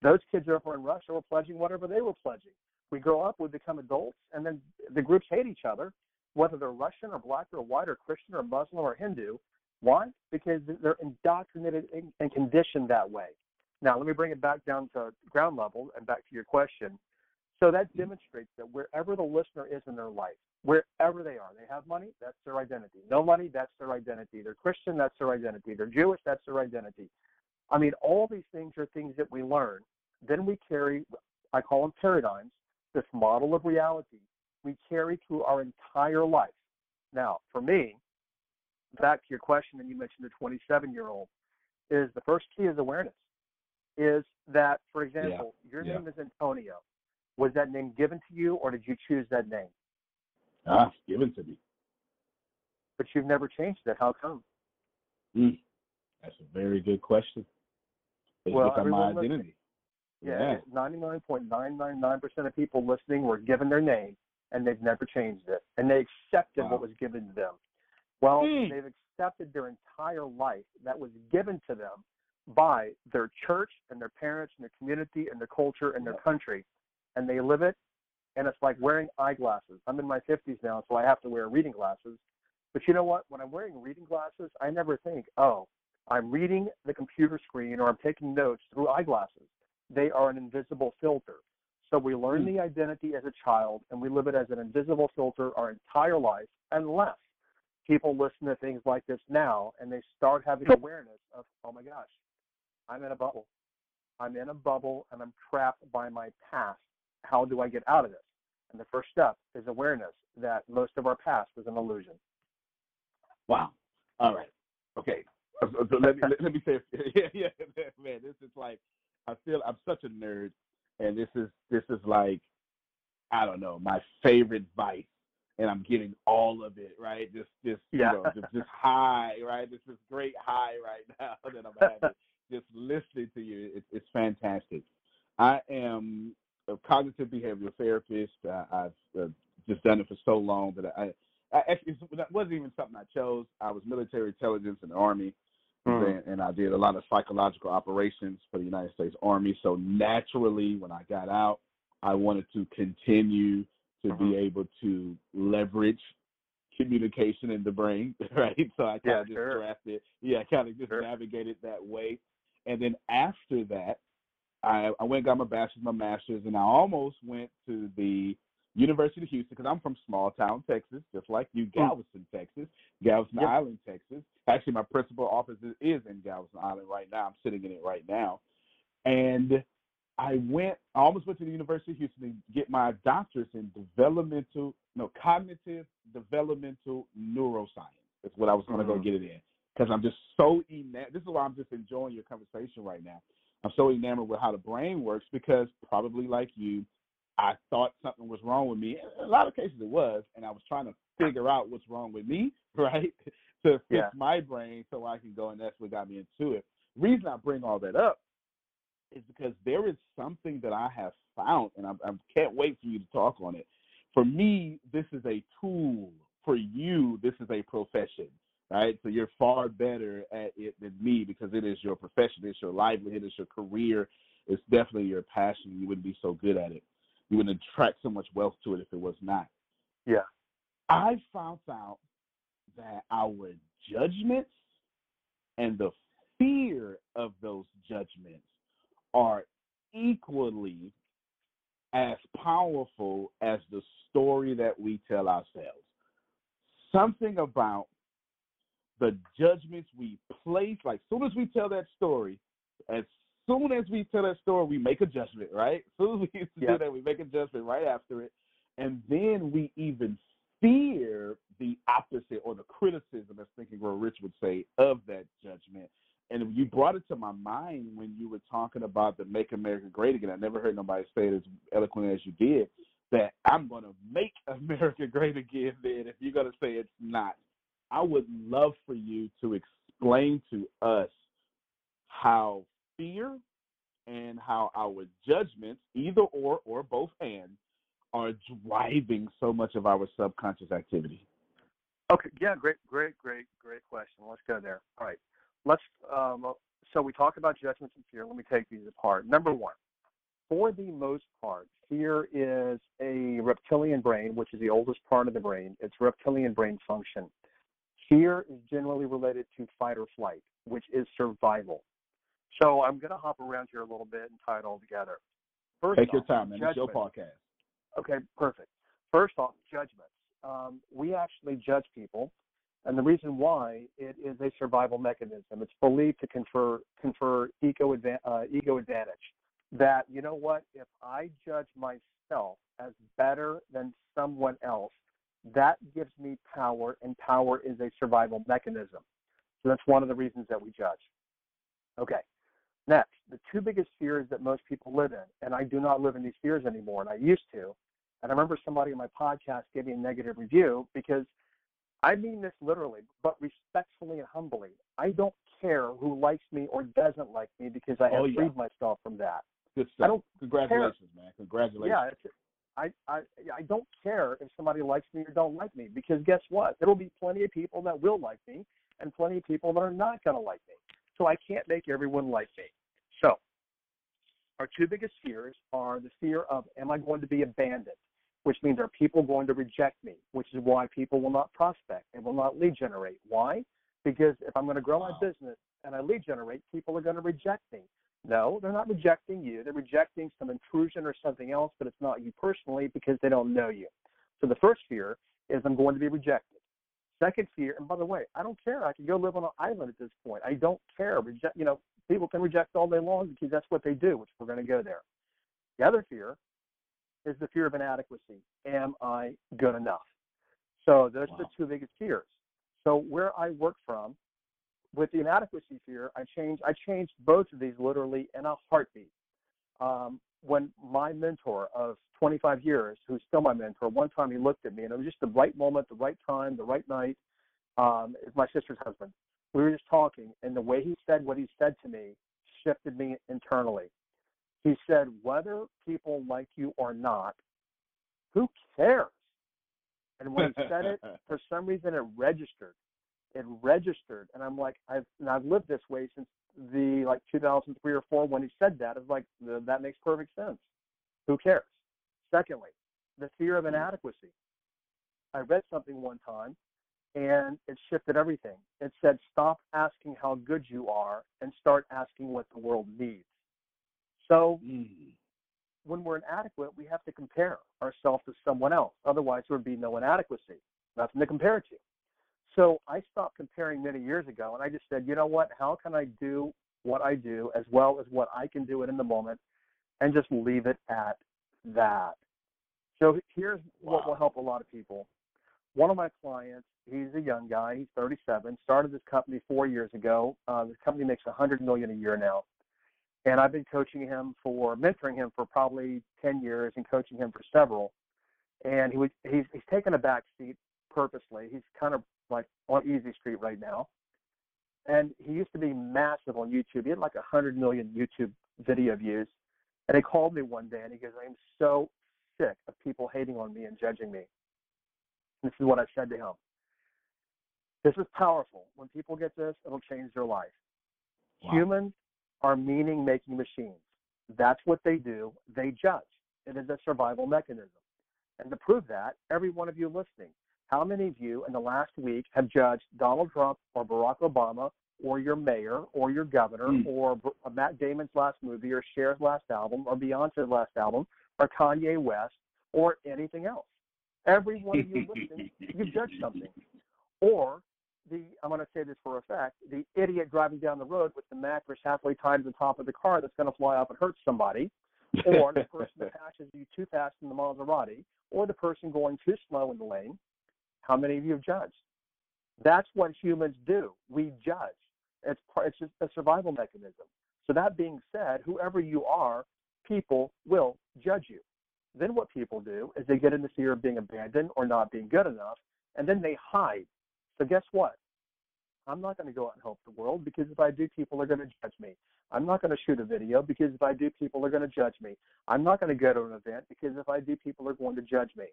Those kids over in Russia were pledging whatever they were pledging. We grow up, we become adults, and then the groups hate each other, whether they're Russian or black or white or Christian or Muslim or Hindu. Why? Because they're indoctrinated and- conditioned that way. Now, let me bring it back down to ground level and back to your question. So that demonstrates that wherever the listener is in their life, wherever they are, they have money, that's their identity. No money, that's their identity. They're Christian, that's their identity. They're Jewish, that's their identity. I mean, all these things are things that we learn. Then we carry, I call them paradigms, this model of reality we carry through our entire life. Now, for me, back to your question, and you mentioned the 27 year old, is the first key is awareness. Is that, for example, your yeah. name is Antonio. Was that name given to you, or did you choose that name? Ah, it's given to me. But you've never changed it. How come? Mm. That's a very good question. It's Well, become my identity. Yeah, 99.999% of people listening were given their name and they've never changed it. And they accepted Wow. what was given to them. Well, Mm. they've accepted their entire life that was given to them by their church and their parents and their community and their culture and their country. And they live it. And it's like wearing eyeglasses. I'm in my 50s now, so I have to wear reading glasses. But you know what? When I'm wearing reading glasses, I never think, oh, I'm reading the computer screen or I'm taking notes through eyeglasses. They are an invisible filter. So we learn Hmm. the identity as a child and we live it as an invisible filter our entire life unless people listen to things like this now and they start having awareness of, oh my gosh, I'm in a bubble. I'm in a bubble and I'm trapped by my past. How do I get out of this? And the first step is awareness that most of our past was an illusion. Wow. All right. Okay. So, so let me let, me say, yeah, yeah, man. This is like, I feel I'm such a nerd, and this is this is like, I don't know, my favorite vice, and I'm getting all of it, right? Just just Yeah. you know, just, just high, right? This is great high right now that I'm having. just listening to you, it's it's fantastic. I am a cognitive behavioral therapist. Uh, I've uh, just done it for so long that I, I actually wasn't even something I chose. I was military intelligence in the army, and, and I did a lot of psychological operations for the United States Army. So naturally, when I got out, I wanted to continue to be able to leverage communication in the brain, right? So I kind Yeah, of just sure. drafted, yeah, I kind of just Sure. navigated that way. And then after that, I, I went and got my bachelor's, my master's, and I almost went to the University of Houston because I'm from small town Texas, just like you, Galveston, Texas, Galveston Yep. Island, Texas. Actually, my principal office is, in Galveston Island right now. I'm sitting in it right now. And I went, I almost went to the University of Houston to get my doctorate in developmental, no, cognitive developmental neuroscience. That's what I was going to go Mhm. get it in because I'm just so enamored. This is why I'm just enjoying your conversation right now. I'm so enamored with how the brain works because probably like you, I thought something was wrong with me. In a lot of cases, it was, and I was trying to figure out what's wrong with me, right, to fix Yeah. my brain so I can go, and that's what got me into it. reason I bring all that up is because there is something that I have found, and I, I can't wait for you to talk on it. For me, this is a tool. For you, this is a profession, right? So you're far better at it than me because it is your profession, it's your livelihood, it's your career, it's definitely your passion. You wouldn't be so good at it. You wouldn't attract so much wealth to it if it was not. Yeah. I found out that our judgments and the fear of those judgments are equally as powerful as the story that we tell ourselves. Something about the judgments we place, like soon as we tell that story, as soon as we tell that story, we make a judgment, right? As soon as we used to Yeah. do that, we make a judgment right after it. And then we even fear the opposite or the criticism, as Think and Grow Rich would say, of that judgment. And you brought brought it to my mind when you were talking about the Make America Great Again. I never heard nobody say it as eloquently as you did. That I'm going to make America great again. Then, if you're going to say it's not, I would love for you to explain to us how fear and how our judgments, either or or both and, are driving so much of our subconscious activity. Okay, yeah, great, great, great, great question. Let's go there. All right, let's. Um, so we talked about judgments and fear. Let me take these apart. Number one, for the most part, fear is a reptilian brain, which is the oldest part of the brain. It's reptilian brain function. Fear is generally related to fight or flight, which is survival. So I'm going to hop around here a little bit and tie it all together. First Take off, your time, man. It's your podcast. Okay, perfect. First off, judgments. Um, we actually judge people, and the reason why it is a survival mechanism. It's believed to confer confer ego, adva- uh, ego advantage. That you know what, if I judge myself as better than someone else, that gives me power, and power is a survival mechanism. So that's one of the reasons that we judge. Okay. Next, the two biggest fears that most people live in, and I do not live in these fears anymore, and I used to. And I remember somebody in my podcast gave me a negative review because I mean this literally, but respectfully and humbly. I don't care who likes me or doesn't like me because I oh, have oh, yeah. freed myself from that. Good stuff. I don't Congratulations, care. man. Congratulations. Yeah, I, I, I don't care if somebody likes me or don't like me because guess what? There will be plenty of people that will like me and plenty of people that are not going to like me. So I can't make everyone like me. So our two biggest fears are the fear of am I going to be abandoned, which means are people going to reject me, which is why people will not prospect and will not lead generate. Why? Because if I'm going to grow my business and I lead generate, people are going to reject me. No, they're not rejecting you. They're rejecting some intrusion or something else, but it's not you personally because they don't know you. So the first fear is I'm going to be rejected. Second fear, and by the way, I don't care. I can go live on an island at this point. I don't care. Reject, you know, people can reject all day long because that's what they do, which we're going to go there. The other fear is the fear of inadequacy. Am I good enough? So those wow. are the two biggest fears. So where I work from, with the inadequacy fear, I changed I changed both of these literally in a heartbeat. Um, when my mentor of 25 years, who's still my mentor, one time he looked at me and it was just the right moment, the right time, the right night. Um, is my sister's husband. We were just talking, and the way he said what he said to me shifted me internally. He said, whether people like you or not, who cares? And when he said it, for some reason it registered. It registered, and I'm like, I've and I've lived this way since the like 2003 or four when he said that. It's like that makes perfect sense. Who cares? Secondly, the fear of inadequacy. I read something one time and it shifted everything. It said, stop asking how good you are and start asking what the world needs. So mm. when we're inadequate, we have to compare ourselves to someone else. Otherwise, there would be no inadequacy, nothing to compare to. So I stopped comparing many years ago and I just said, you know what? How can I do what I do as well as what I can do it in the moment and just leave it at that? So here's wow. what will help a lot of people. One of my clients, he's a young guy. He's 37. Started this company four years ago. Uh, this company makes 100 million a year now, and I've been coaching him for, mentoring him for probably 10 years, and coaching him for several. And he was, he's he's taken a back seat purposely. He's kind of like on easy street right now. And he used to be massive on YouTube. He had like 100 million YouTube video views. And he called me one day and he goes, I'm so sick of people hating on me and judging me. This is what I said to him. This is powerful. When people get this, it'll change their life. Wow. Humans are meaning making machines. That's what they do. They judge. It is a survival mechanism. And to prove that, every one of you listening, how many of you in the last week have judged Donald Trump or Barack Obama or your mayor or your governor mm. or Matt Damon's last movie or Cher's last album or Beyonce's last album or Kanye West or anything else? Every one of you listening, you've judged something. Or the, I'm going to say this for a fact, the idiot driving down the road with the mattress halfway tied to the top of the car that's going to fly off and hurt somebody, or the person that passes you too fast in the Maserati, or the person going too slow in the lane. How many of you have judged? That's what humans do. We judge. It's it's just a survival mechanism. So that being said, whoever you are, people will judge you. Then what people do is they get in the fear of being abandoned or not being good enough, and then they hide. So guess what? I'm not going to go out and help the world because if I do, people are going to judge me. I'm not going to shoot a video because if I do, people are going to judge me. I'm not going to go to an event because if I do, people are going to judge me.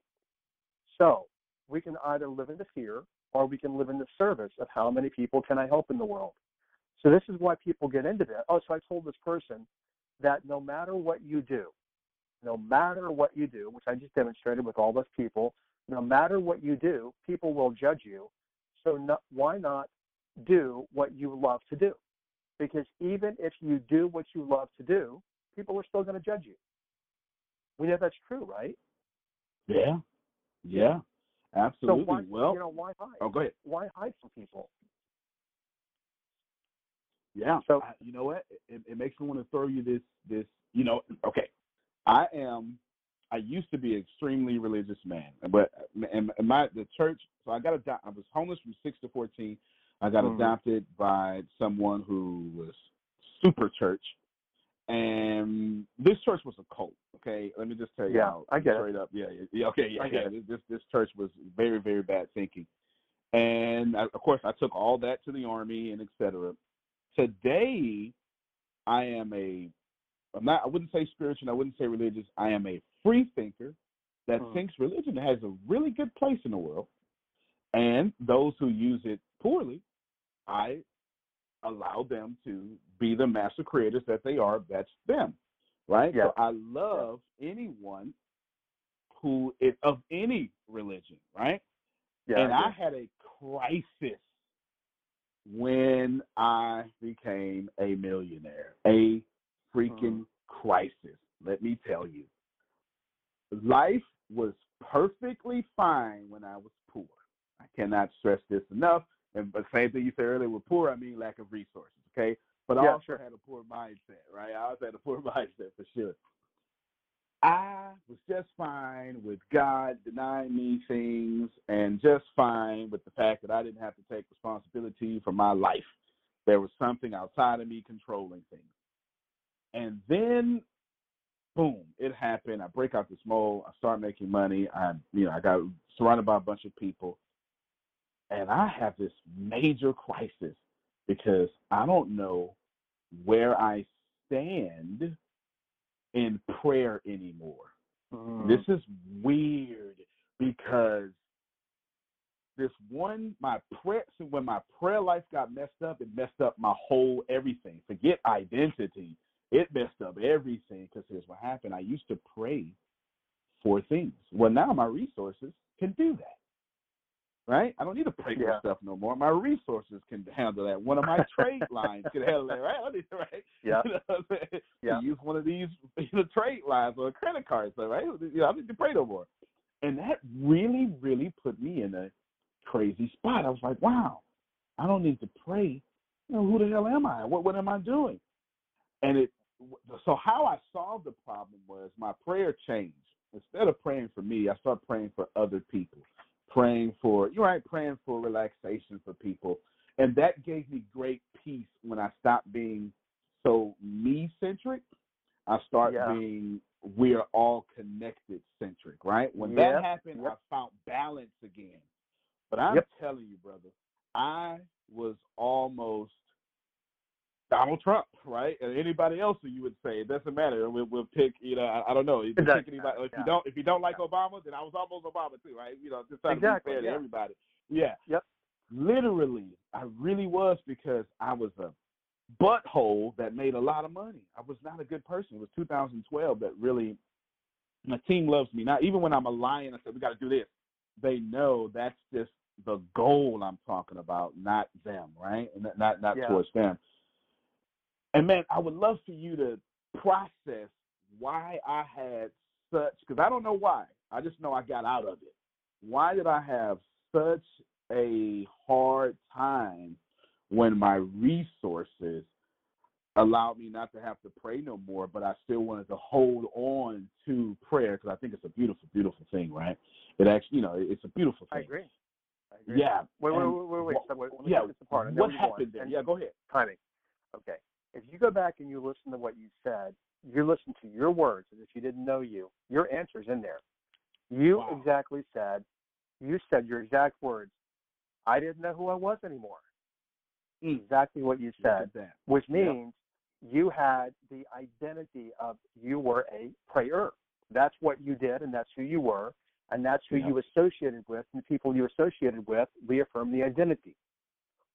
So we can either live in the fear or we can live in the service of how many people can I help in the world. So this is why people get into that. Oh, so I told this person that no matter what you do, no matter what you do, which I just demonstrated with all those people, no matter what you do, people will judge you. So not, why not do what you love to do? Because even if you do what you love to do, people are still going to judge you. We know that's true, right? Yeah. Yeah. Absolutely. So why, well, you know, why hide? oh, go ahead. Why hide from people? Yeah. So- I, you know what? It, it makes me want to throw you this this. You know, okay. I am. I used to be an extremely religious man, but and my the church. So I got adopted. I was homeless from six to fourteen. I got Mhm. adopted by someone who was super church, and this church was a cult. Okay, let me just tell you. Yeah, how, I get it. straight up. Yeah, yeah. Okay, yeah, I get yeah. This this church was very very bad thinking, and I, of course I took all that to the army and et cetera. Today, I am a. I'm not. I wouldn't say spiritual. I wouldn't say religious. I am a free thinker that Hmm. thinks religion has a really good place in the world, and those who use it poorly, I allow them to be the master creators that they are. That's them, right? Yeah. So I love anyone who is of any religion, right? Yeah, and I I had a crisis when I became a millionaire. A mm-hmm. freaking crisis. Let me tell you. Life was perfectly fine when I was poor. I cannot stress this enough. And but same thing you said earlier with poor, I mean lack of resources. Okay. But I Yeah, also sure. had a poor mindset, right? I also had a poor mindset for sure. I was just fine with God denying me things and just fine with the fact that I didn't have to take responsibility for my life. There was something outside of me controlling things. And then boom, it happened. I break out this mold, I start making money. I you know, I got surrounded by a bunch of people. And I have this major crisis because I don't know where I stand in prayer anymore. Mhm. This is weird because this one my prayer so when my prayer life got messed up, it messed up my whole everything. Forget identity. It messed up everything because here's what happened. I used to pray for things. Well now my resources can do that. Right? I don't need to pray for Yeah. stuff no more. My resources can handle that. One of my trade lines can handle that, right? I need right? Yeah. You know what I'm saying? Yeah. Use one of these you know, trade lines or a credit card, so right? You know, I don't need to pray no more. And that really, really put me in a crazy spot. I was like, wow, I don't need to pray. You know, who the hell am I? What what am I doing? And it so how I solved the problem was my prayer changed. Instead of praying for me, I started praying for other people. Praying for you're right, praying for relaxation for people. And that gave me great peace when I stopped being so me centric. I start Yeah. being we're all connected centric, right? When Yep, that happened, yep. I found balance again. But I'm Yep. telling you, brother, I was almost Donald Trump, right? And anybody else who you would say, it doesn't matter. We'll, we'll pick, you know, I, I don't know. You can doesn't pick anybody. If yeah. you don't, if you don't like Obama, then I was almost Obama too, right? You know, just trying Exactly, to be fair yeah. to everybody. Yeah. Yep. Literally, I really was because I was a butthole that made a lot of money. I was not a good person. It was 2012 that really my team loves me. Now, even when I'm a lion, I said we got to do this. They know that's just the goal I'm talking about, not them, right? And not not, not Yeah. towards them. And man, I would love for you to process why I had such because I don't know why. I just know I got out of it. Why did I have such a hard time when my resources allowed me not to have to pray no more, but I still wanted to hold on to prayer because I think it's a beautiful, beautiful thing, right? It actually, you know, it's a beautiful I thing. agree. I agree. Yeah. Wait, wait, wait, wait, wait. wha- So wait, let me yeah. take this apart. What happened there. And- Yeah, go ahead. timing. Okay. If you go back and you listen to what you said, you listen to your words as if you didn't know you. Your answer's in there. You Wow. exactly said, you said your exact words. I didn't know who I was anymore. Mm. Exactly what you said, which Yep. means you had the identity of you were a prayer. That's what you did, and that's who you were, and that's who Yep. you associated with, and the people you associated with reaffirmed the identity.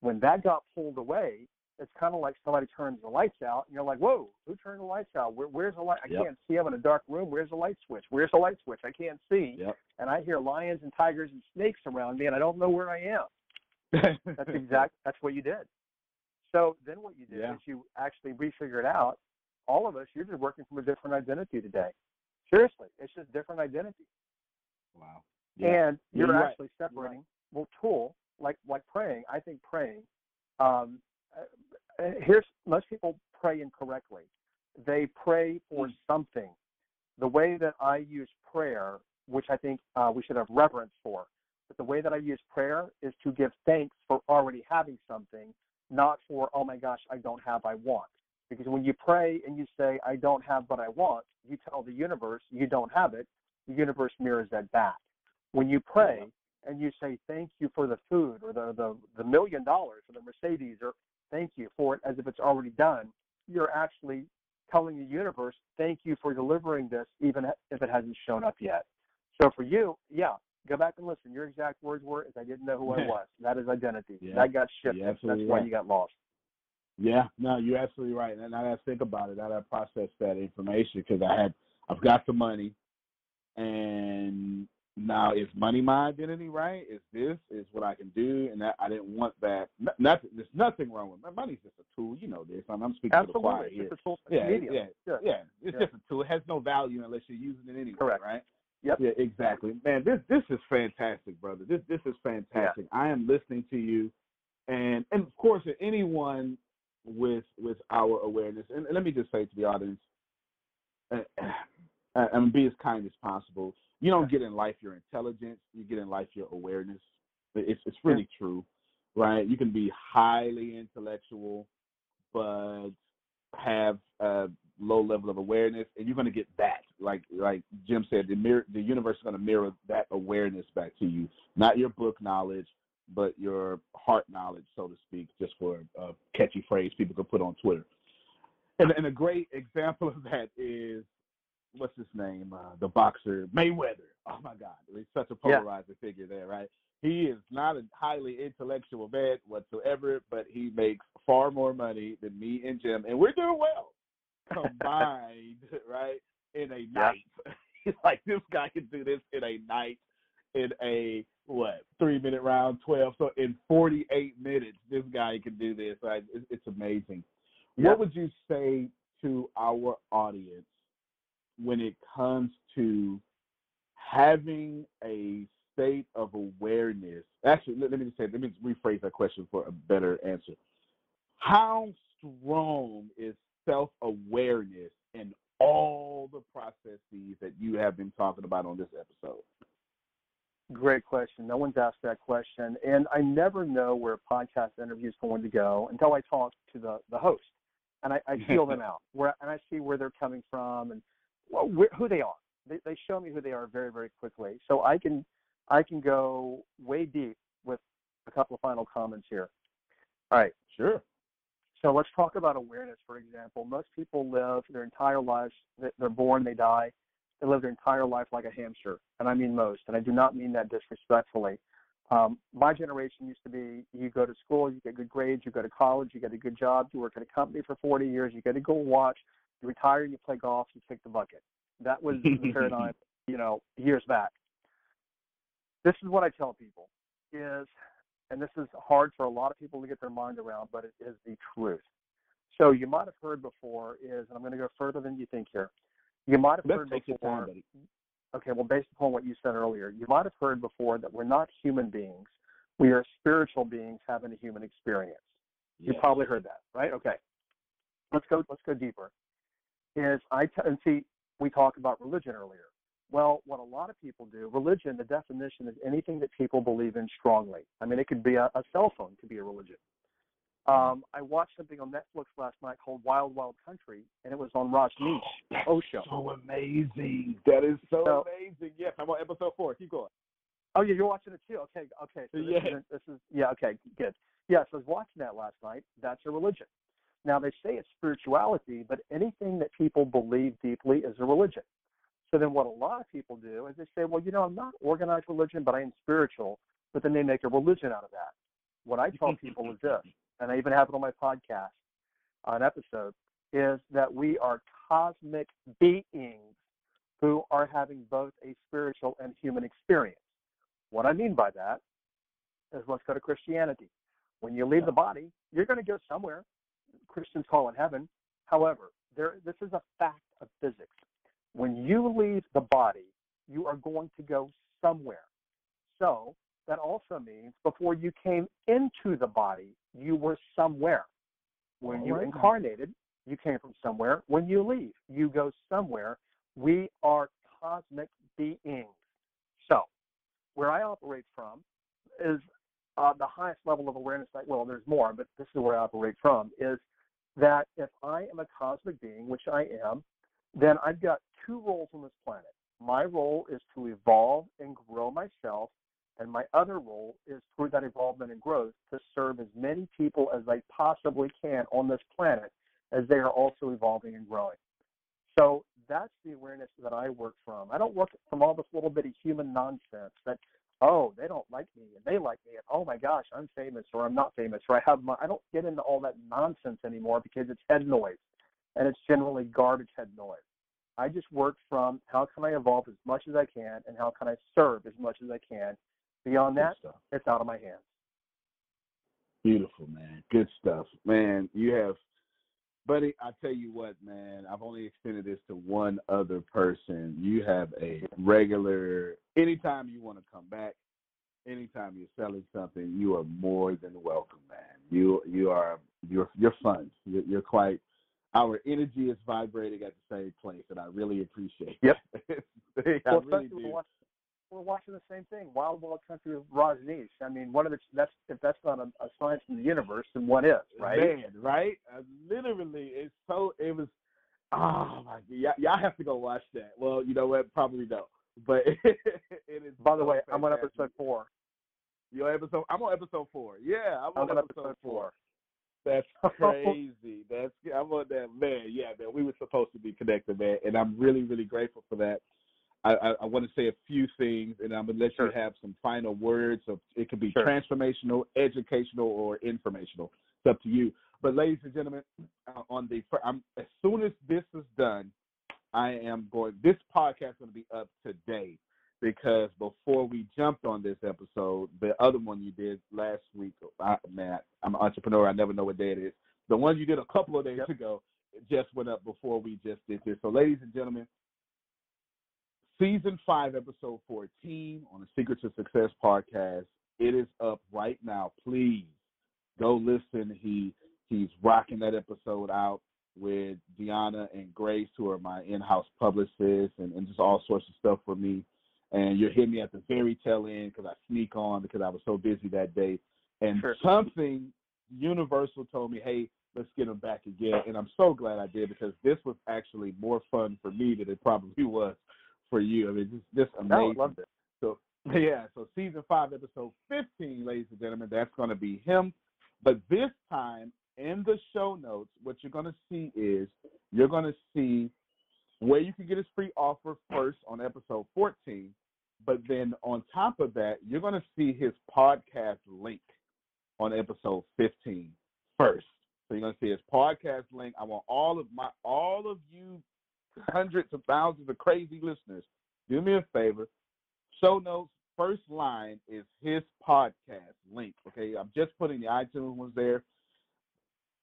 When that got pulled away, it's kind of like somebody turns the lights out, and you're like, "Whoa, who turned the lights out? Where, where's the light? I Yep. can't see. I'm in a dark room. Where's the light switch? Where's the light switch? I can't see." Yep. And I hear lions and tigers and snakes around me, and I don't know where I am. That's exact. That's what you did. So then, what you did Yeah. is you actually refigured out. All of us, you're just working from a different identity today. Seriously, it's just different identity, Wow. Yeah. and you're you're right. actually separating. Well, tool like like praying. I think praying. Um, uh, here's most people pray incorrectly. They pray for Mm. something. The way that I use prayer, which I think uh, we should have reverence for, but the way that I use prayer is to give thanks for already having something, not for, oh my gosh, I don't have, I want. Because when you pray and you say, I don't have, but I want, you tell the universe you don't have it, the universe mirrors that back. When you pray and you say, thank you for the food or the, the, the million dollars or the Mercedes or thank you for it as if it's already done, you're actually telling the universe, thank you for delivering this, even if it hasn't shown up yet. So for you, yeah, go back and listen. Your exact words were, is I didn't know who I was. That is identity. Yeah. That got shifted. That's absolutely why you got lost. Yeah, no, you're absolutely right. And I got to think about it. I got to process that information because I had, I've got the money, and now is money my identity? Right? Is this is what I can do? And that I didn't want that. No- Nothing. There's nothing wrong with it. money's just a tool. You know this. I'm, I'm speaking to the choir Absolutely. here. It's a tool. Yeah, medium. yeah, Yeah. yeah. It's Yeah. just a tool. It has no value unless you're using it anyway. Correct. Right? Yep. Yeah, exactly. Man, this this is fantastic, brother. This this is fantastic. I am listening to you, and and of course, anyone with with our awareness, and, and let me just say to the audience, uh, and be as kind as possible. You don't get in life your intelligence. You get in life your awareness. It's it's really true, right? You can be highly intellectual, but have a low level of awareness, and you're going to get that. Like like Jim said, the mirror, the universe is going to mirror that awareness back to you, not your book knowledge, but your heart knowledge, so to speak, just for a catchy phrase people can put on Twitter. And, and a great example of that is what's his name, uh, the boxer Mayweather. Oh my God, he's such a Yeah. polarizing figure there, right? He is not a highly intellectual man whatsoever, but he makes far more money than me and Jim, and we're doing well combined, right? In a night, He's like this guy can do this in a night, in a what three minute round, twelve. So in forty eight minutes, this guy can do this. Right? It's, it's amazing. Yeah. What would you say to our audience when it comes to having a state of awareness? Actually, let, let me just say, let me rephrase that question for a better answer. How strong is self awareness in all the processes that you have been talking about on this episode? Great question. No one's asked that question. And I never know where a podcast interview is going to go until I talk to the, the host. And I, I feel them out where, and I see where they're coming from and well, who they are. They, they show me who they are very, very quickly. So I can, I can go way deep with a couple of final comments here. All right. Sure. So let's talk about awareness, for example. Most people live their entire lives, they- they're born, they die, they live their entire life like a hamster. And I mean most, and I do not mean that disrespectfully. Um, my generation used to be you go to school, you get good grades, you go to college, you get a good job, you work at a company for 40 years, you get a gold watch, you retire, you play golf, you kick the bucket. That was the paradigm, you know, years back. This is what I tell people is and this is hard for a lot of people to get their mind around, but it is the truth. So you might have heard before is, and I'm going to go further than you think here. You might have Let's heard take your before. time, buddy. Okay, well, based upon what you said earlier, you might have heard before that we're not human beings. We are spiritual beings having a human experience. You probably heard that, right? Okay. Let's go. Let's go deeper. Is I t- and see we talked about religion earlier. Well, what a lot of people do, religion, the definition is anything that people believe in strongly. I mean, it could be a, a cell phone, could be a religion. Um, I watched something on Netflix last night called Wild Wild Country, and it was on Rajneesh Oh, show. so amazing. That is so, So- amazing. Yes, I'm on episode four. Keep going. Oh yeah, you're watching it too. Okay, okay. So this, Yeah. is, this is yeah. Okay, good. Yes, I was watching that last night. That's a religion. Now they say it's spirituality, but anything that people believe deeply is a religion. So then, what a lot of people do is they say, "Well, you know, I'm not organized religion, but I am spiritual." But then they make a religion out of that. What I tell people is this, and I even have it on my podcast, an episode, is that we are cosmic beings who are having both a spiritual and human experience. What I mean by that is let's go to Christianity. When you leave the body, you're going to go somewhere. Christians call it heaven. However, there, this is a fact of physics. When you leave the body, you are going to go somewhere. So that also means before you came into the body, you were somewhere. When you right. incarnated, you came from somewhere. When you leave, you go somewhere. We are cosmic beings. So, where I operate from is uh, the highest level of awareness. That, well, there's more, but this is where I operate from. Is that if I am a cosmic being, which I am, then I've got two roles on this planet. My role is to evolve and grow myself, and my other role is through that evolvement and growth to serve as many people as I possibly can on this planet as they are also evolving and growing. So that's the awareness that I work from. I don't work from all this little bitty human nonsense that, oh, they don't like me and they like me and oh my gosh, I'm famous or I'm not famous or I have my I don't get into all that nonsense anymore because it's head noise and it's generally garbage head noise. I just work from how can I evolve as much as I can and how can I serve as much as I can. Beyond that, stuff. it's out of my hands. Beautiful, man. Good stuff. Man, you have buddy, I tell you what, man, I've only extended this to one other person. You have a regular anytime you want to come back, anytime you're selling something, you are more than welcome, man. You you are you're you're fun. You're, you're quite our energy is vibrating at the same place, and I really appreciate. Yep. it. I well, really do. We're watching, the same thing, Wild Wild Country with Rajneesh. I mean, one of the that's if that's not a, a science in the universe, then what is, right? Man, right? Uh, literally, it's so. It was. Oh my god! Y'all, y'all have to go watch that. Well, you know what? Probably don't. But it is. By the so way, I'm on episode four. You're episode. I'm on episode four. Yeah, I'm on, I'm on episode, episode four. four. That's crazy. That's I'm on that man. Yeah, man. We were supposed to be connected, man, and I'm really, really grateful for that. I, I, I want to say a few things, and I'm gonna let Sure. you have some final words. Of it could be Sure. transformational, educational, or informational. It's up to you. But ladies and gentlemen, uh, on the I'm, as soon as this is done, I am going. This podcast is going to be up today because before we jumped on this episode, the other one you did last week, I, man, I'm an entrepreneur. I never know what day it is. The one you did a couple of days Yep. ago just went up before we just did this. So, ladies and gentlemen, season five, episode 14 on the Secrets of Success podcast. It is up right now. Please go listen. He he's rocking that episode out with Deanna and Grace, who are my in-house publicists, and, and just all sorts of stuff for me. And you'll hear me at the very tail end because I sneak on because I was so busy that day. And Sure. something Universal told me, hey, let's get him back again. And I'm so glad I did because this was actually more fun for me than it probably was for you. I mean, just, just amazing. I loved it. So yeah, so season five, episode fifteen, ladies and gentlemen, that's gonna be him. But this time in the show notes, what you're gonna see is you're gonna see where you can get his free offer first on episode 14, but then on top of that, you're gonna see his podcast link on episode 15 first. So you're gonna see his podcast link. I want all of my all of you hundreds of thousands of crazy listeners, do me a favor. Show notes, first line is his podcast link. Okay, I'm just putting the iTunes ones there.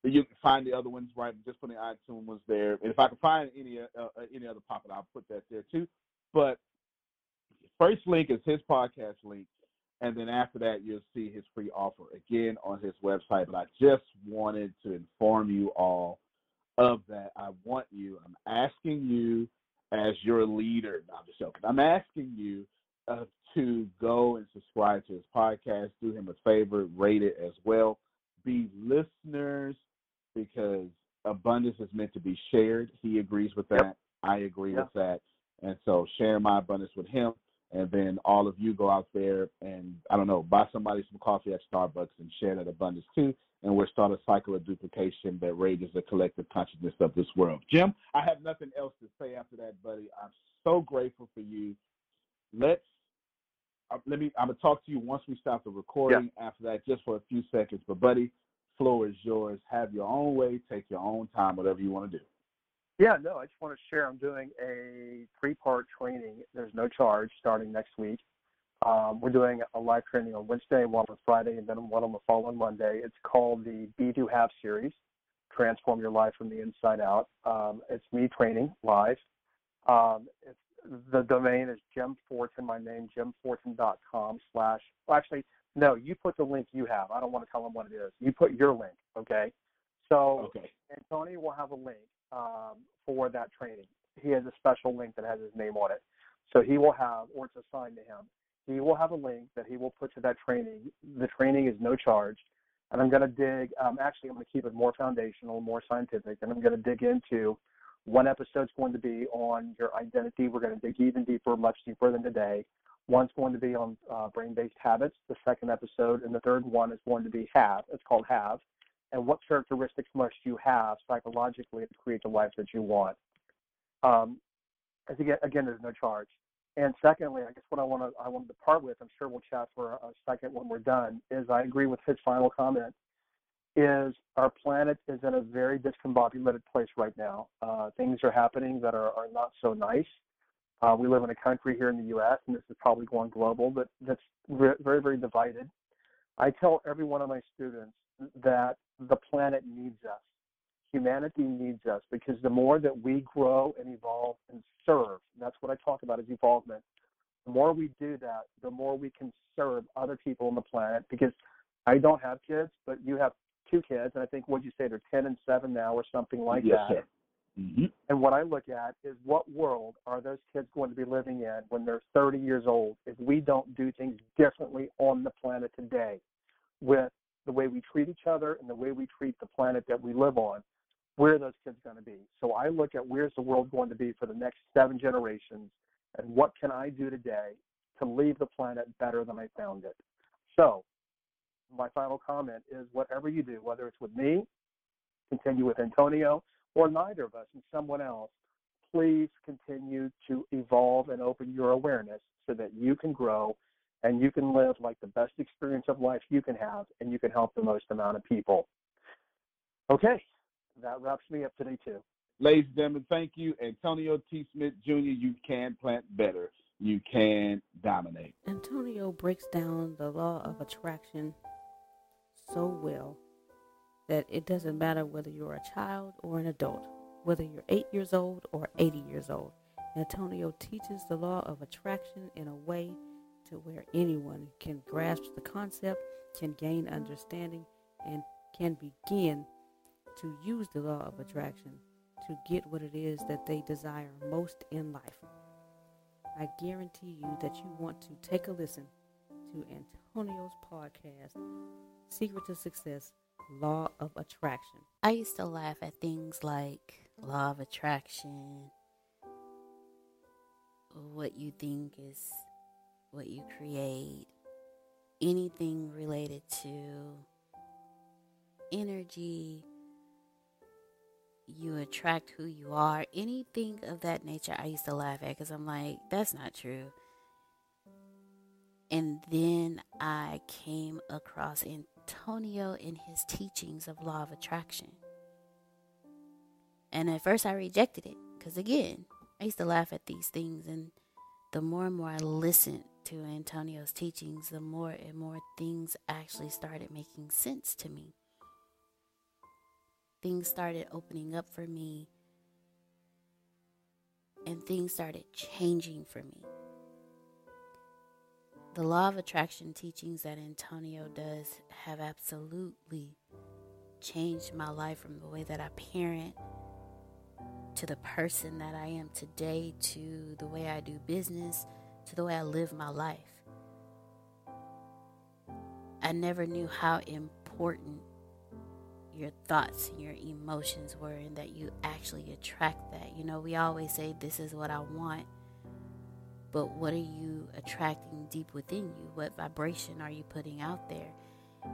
You can find the other ones right. I'm just putting the iTunes ones there. And if I can find any uh, uh, any other pop I'll put that there too. But first link is his podcast link, and then after that you'll see his free offer again on his website. But I just wanted to inform you all of that. I want you. I'm asking you as your leader. No, I'm just joking. I'm asking you uh, to go and subscribe to his podcast. Do him a favor, rate it as well. be listeners because abundance is meant to be shared. He agrees with that. Yep. I agree Yep. with that. And so share my abundance with him. And then all of you go out there and, I don't know, buy somebody some coffee at Starbucks and share that abundance too. And we'll start a cycle of duplication that raises the collective consciousness of this world. Jim, I have nothing else to say after that, buddy. I'm so grateful for you. Let's uh, let me. I'm gonna talk to you once we stop the recording. After that, just for a few seconds. But buddy, floor is yours. Have your own way. Take your own time. Whatever you want to do. Yeah, no, I just want to share. I'm doing a three-part training. There's no charge starting next week. Um, we're doing a live training on Wednesday, one on Friday, and then one on the following Monday. It's called the Be Do Have series, Transform Your Life from the Inside Out. Um, it's me training live. Um, it's, the domain is Jim Fortin, my name, jimfortin.com slash, well, actually, no, you put the link you have. I don't want to tell them what it is. You put your link, okay? So Okay. and Tony will have a link um, for that training. He has a special link that has his name on it. So he will have, or it's assigned to him, he will have a link that he will put to that training. The training is no charge. And I'm going to dig, um, actually, I'm going to keep it more foundational, more scientific, and I'm going to dig into one episode's going to be on your identity. We're going to dig even deeper, much deeper than today. One's going to be on uh, brain based habits, the second episode, and the third one is going to be have. It's called have and what characteristics must you have psychologically to create the life that you want. Um, again, again, there's no charge. And secondly, I guess what I want to I wanted to part with, I'm sure we'll chat for a second when we're done, is I agree with his final comment. Is our planet is in a very discombobulated place right now. Uh, things are happening that are, are not so nice. Uh, we live in a country here in the U.S., and this is probably going global, but that's re- very, very divided. I tell every one of my students that the planet needs us. Humanity needs us because the more that we grow and evolve and serve, and that's what I talk about is evolvement. The more we do that, the more we can serve other people on the planet. Because I don't have kids, but you have two kids, and I think what you say they're ten and seven now, or something like yes, that. sir. hmm And what I look at is what world are those kids going to be living in when they're 30 years old if we don't do things differently on the planet today with the way we treat each other and the way we treat the planet that we live on? Where are those kids going to be? So I look at where's the world going to be for the next seven generations and what can I do today to leave the planet better than I found it? So my final comment is whatever you do, whether it's with me, continue with Antonio, or neither of us and someone else, please continue to evolve and open your awareness so that you can grow and you can live like the best experience of life you can have and you can help the most amount of people. Okay, that wraps me up today too. Ladies and gentlemen, thank you. Antonio T. Smith Jr., you can plant better. You can dominate. Antonio breaks down the law of attraction so well that it doesn't matter whether you're a child or an adult, whether you're eight years old or 80 years old. Antonio teaches the law of attraction in a way to where anyone can grasp the concept, can gain understanding, and can begin to use the law of attraction to get what it is that they desire most in life. I guarantee you that you want to take a listen to Antonio's podcast, Secret to Success Law of Attraction. I used to laugh at things like law of attraction, what you think is what you create, anything related to energy, you attract who you are, anything of that nature. I used to laugh at because I'm like, that's not true. And then I came across Antonio in his teachings of law of attraction. And at first I rejected it because, again, I used to laugh at these things. And the more and more I listened to Antonio's teachings, the more and more things actually started making sense to me. Things started opening up for me, and things started changing for me. The law of attraction teachings that Antonio does have absolutely changed my life from the way that I parent to the person that I am today to the way I do business to the way I live my life. I never knew how important your thoughts and your emotions were and that you actually attract that. You know, we always say this is what I want. But what are you attracting deep within you? What vibration are you putting out there?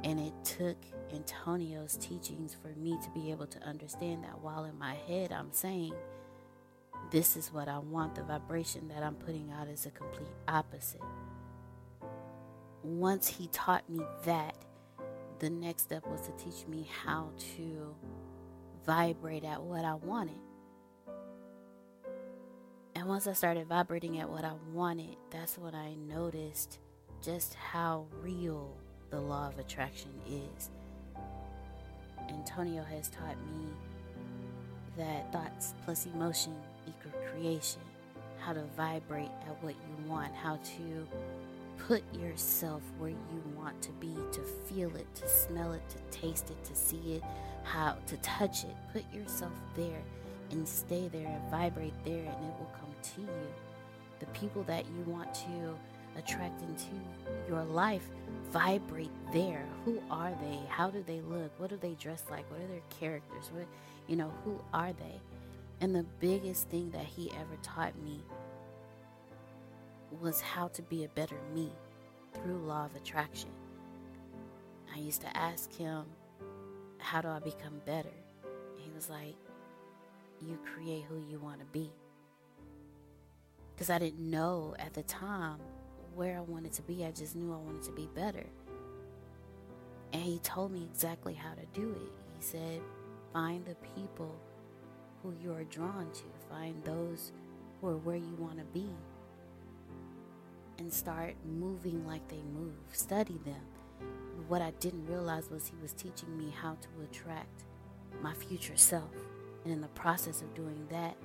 And it took Antonio's teachings for me to be able to understand that while in my head I'm saying, this is what I want, the vibration that I'm putting out is a complete opposite. Once he taught me that, the next step was to teach me how to vibrate at what I wanted. And once I started vibrating at what I wanted, that's when I noticed just how real the law of attraction is. Antonio has taught me that thoughts plus emotion equal creation, how to vibrate at what you want, how to put yourself where you want to be, to feel it, to smell it, to taste it, to see it, how to touch it. Put yourself there and stay there and vibrate there, and it will come to you. The people that you want to attract into your life vibrate there. Who are they? How do they look? What do they dress like? What are their characters? What, you know, who are they? And the biggest thing that he ever taught me was how to be a better me through law of attraction. I used to ask him, How do I become better? He was like, You create who you want to be. Because I didn't know at the time where I wanted to be, I just knew I wanted to be better. And he told me exactly how to do it. He said, Find the people who you are drawn to, find those who are where you want to be and start moving like they move. Study them. What I didn't realize was he was teaching me how to attract my future self. And in the process of doing that,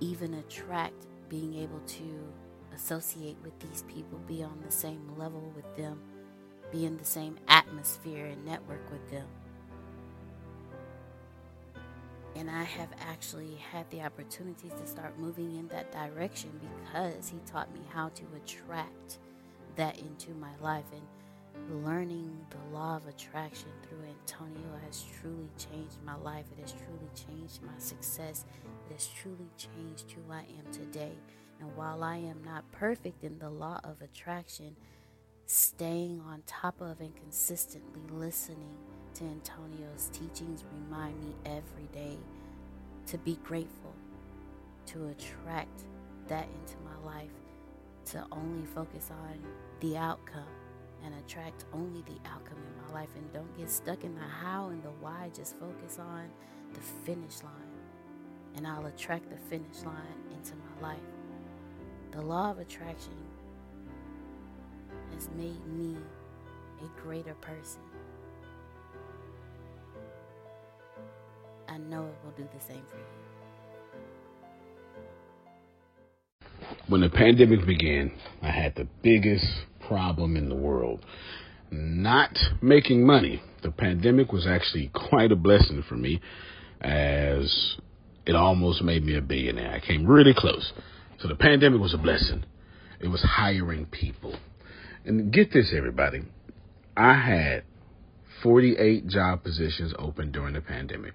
even attract being able to associate with these people, be on the same level with them, be in the same atmosphere and network with them. And I have actually had the opportunities to start moving in that direction because he taught me how to attract that into my life. And learning the law of attraction through Antonio has truly changed my life. It has truly changed my success. It has truly changed who I am today. And while I am not perfect in the law of attraction, staying on top of and consistently listening to Antonio's teachings remind me every day to be grateful, to attract that into my life, to only focus on the outcome and attract only the outcome in my life and don't get stuck in the how and the why. Just focus on the finish line and I'll attract the finish line into my life. The law of attraction has made me a greater person. Know it will do the same for you. When the pandemic began, I had the biggest problem in the world not making money. The pandemic was actually quite a blessing for me as it almost made me a billionaire. I came really close. So the pandemic was a blessing. It was hiring people. And get this, everybody. I had 48 job positions open during the pandemic.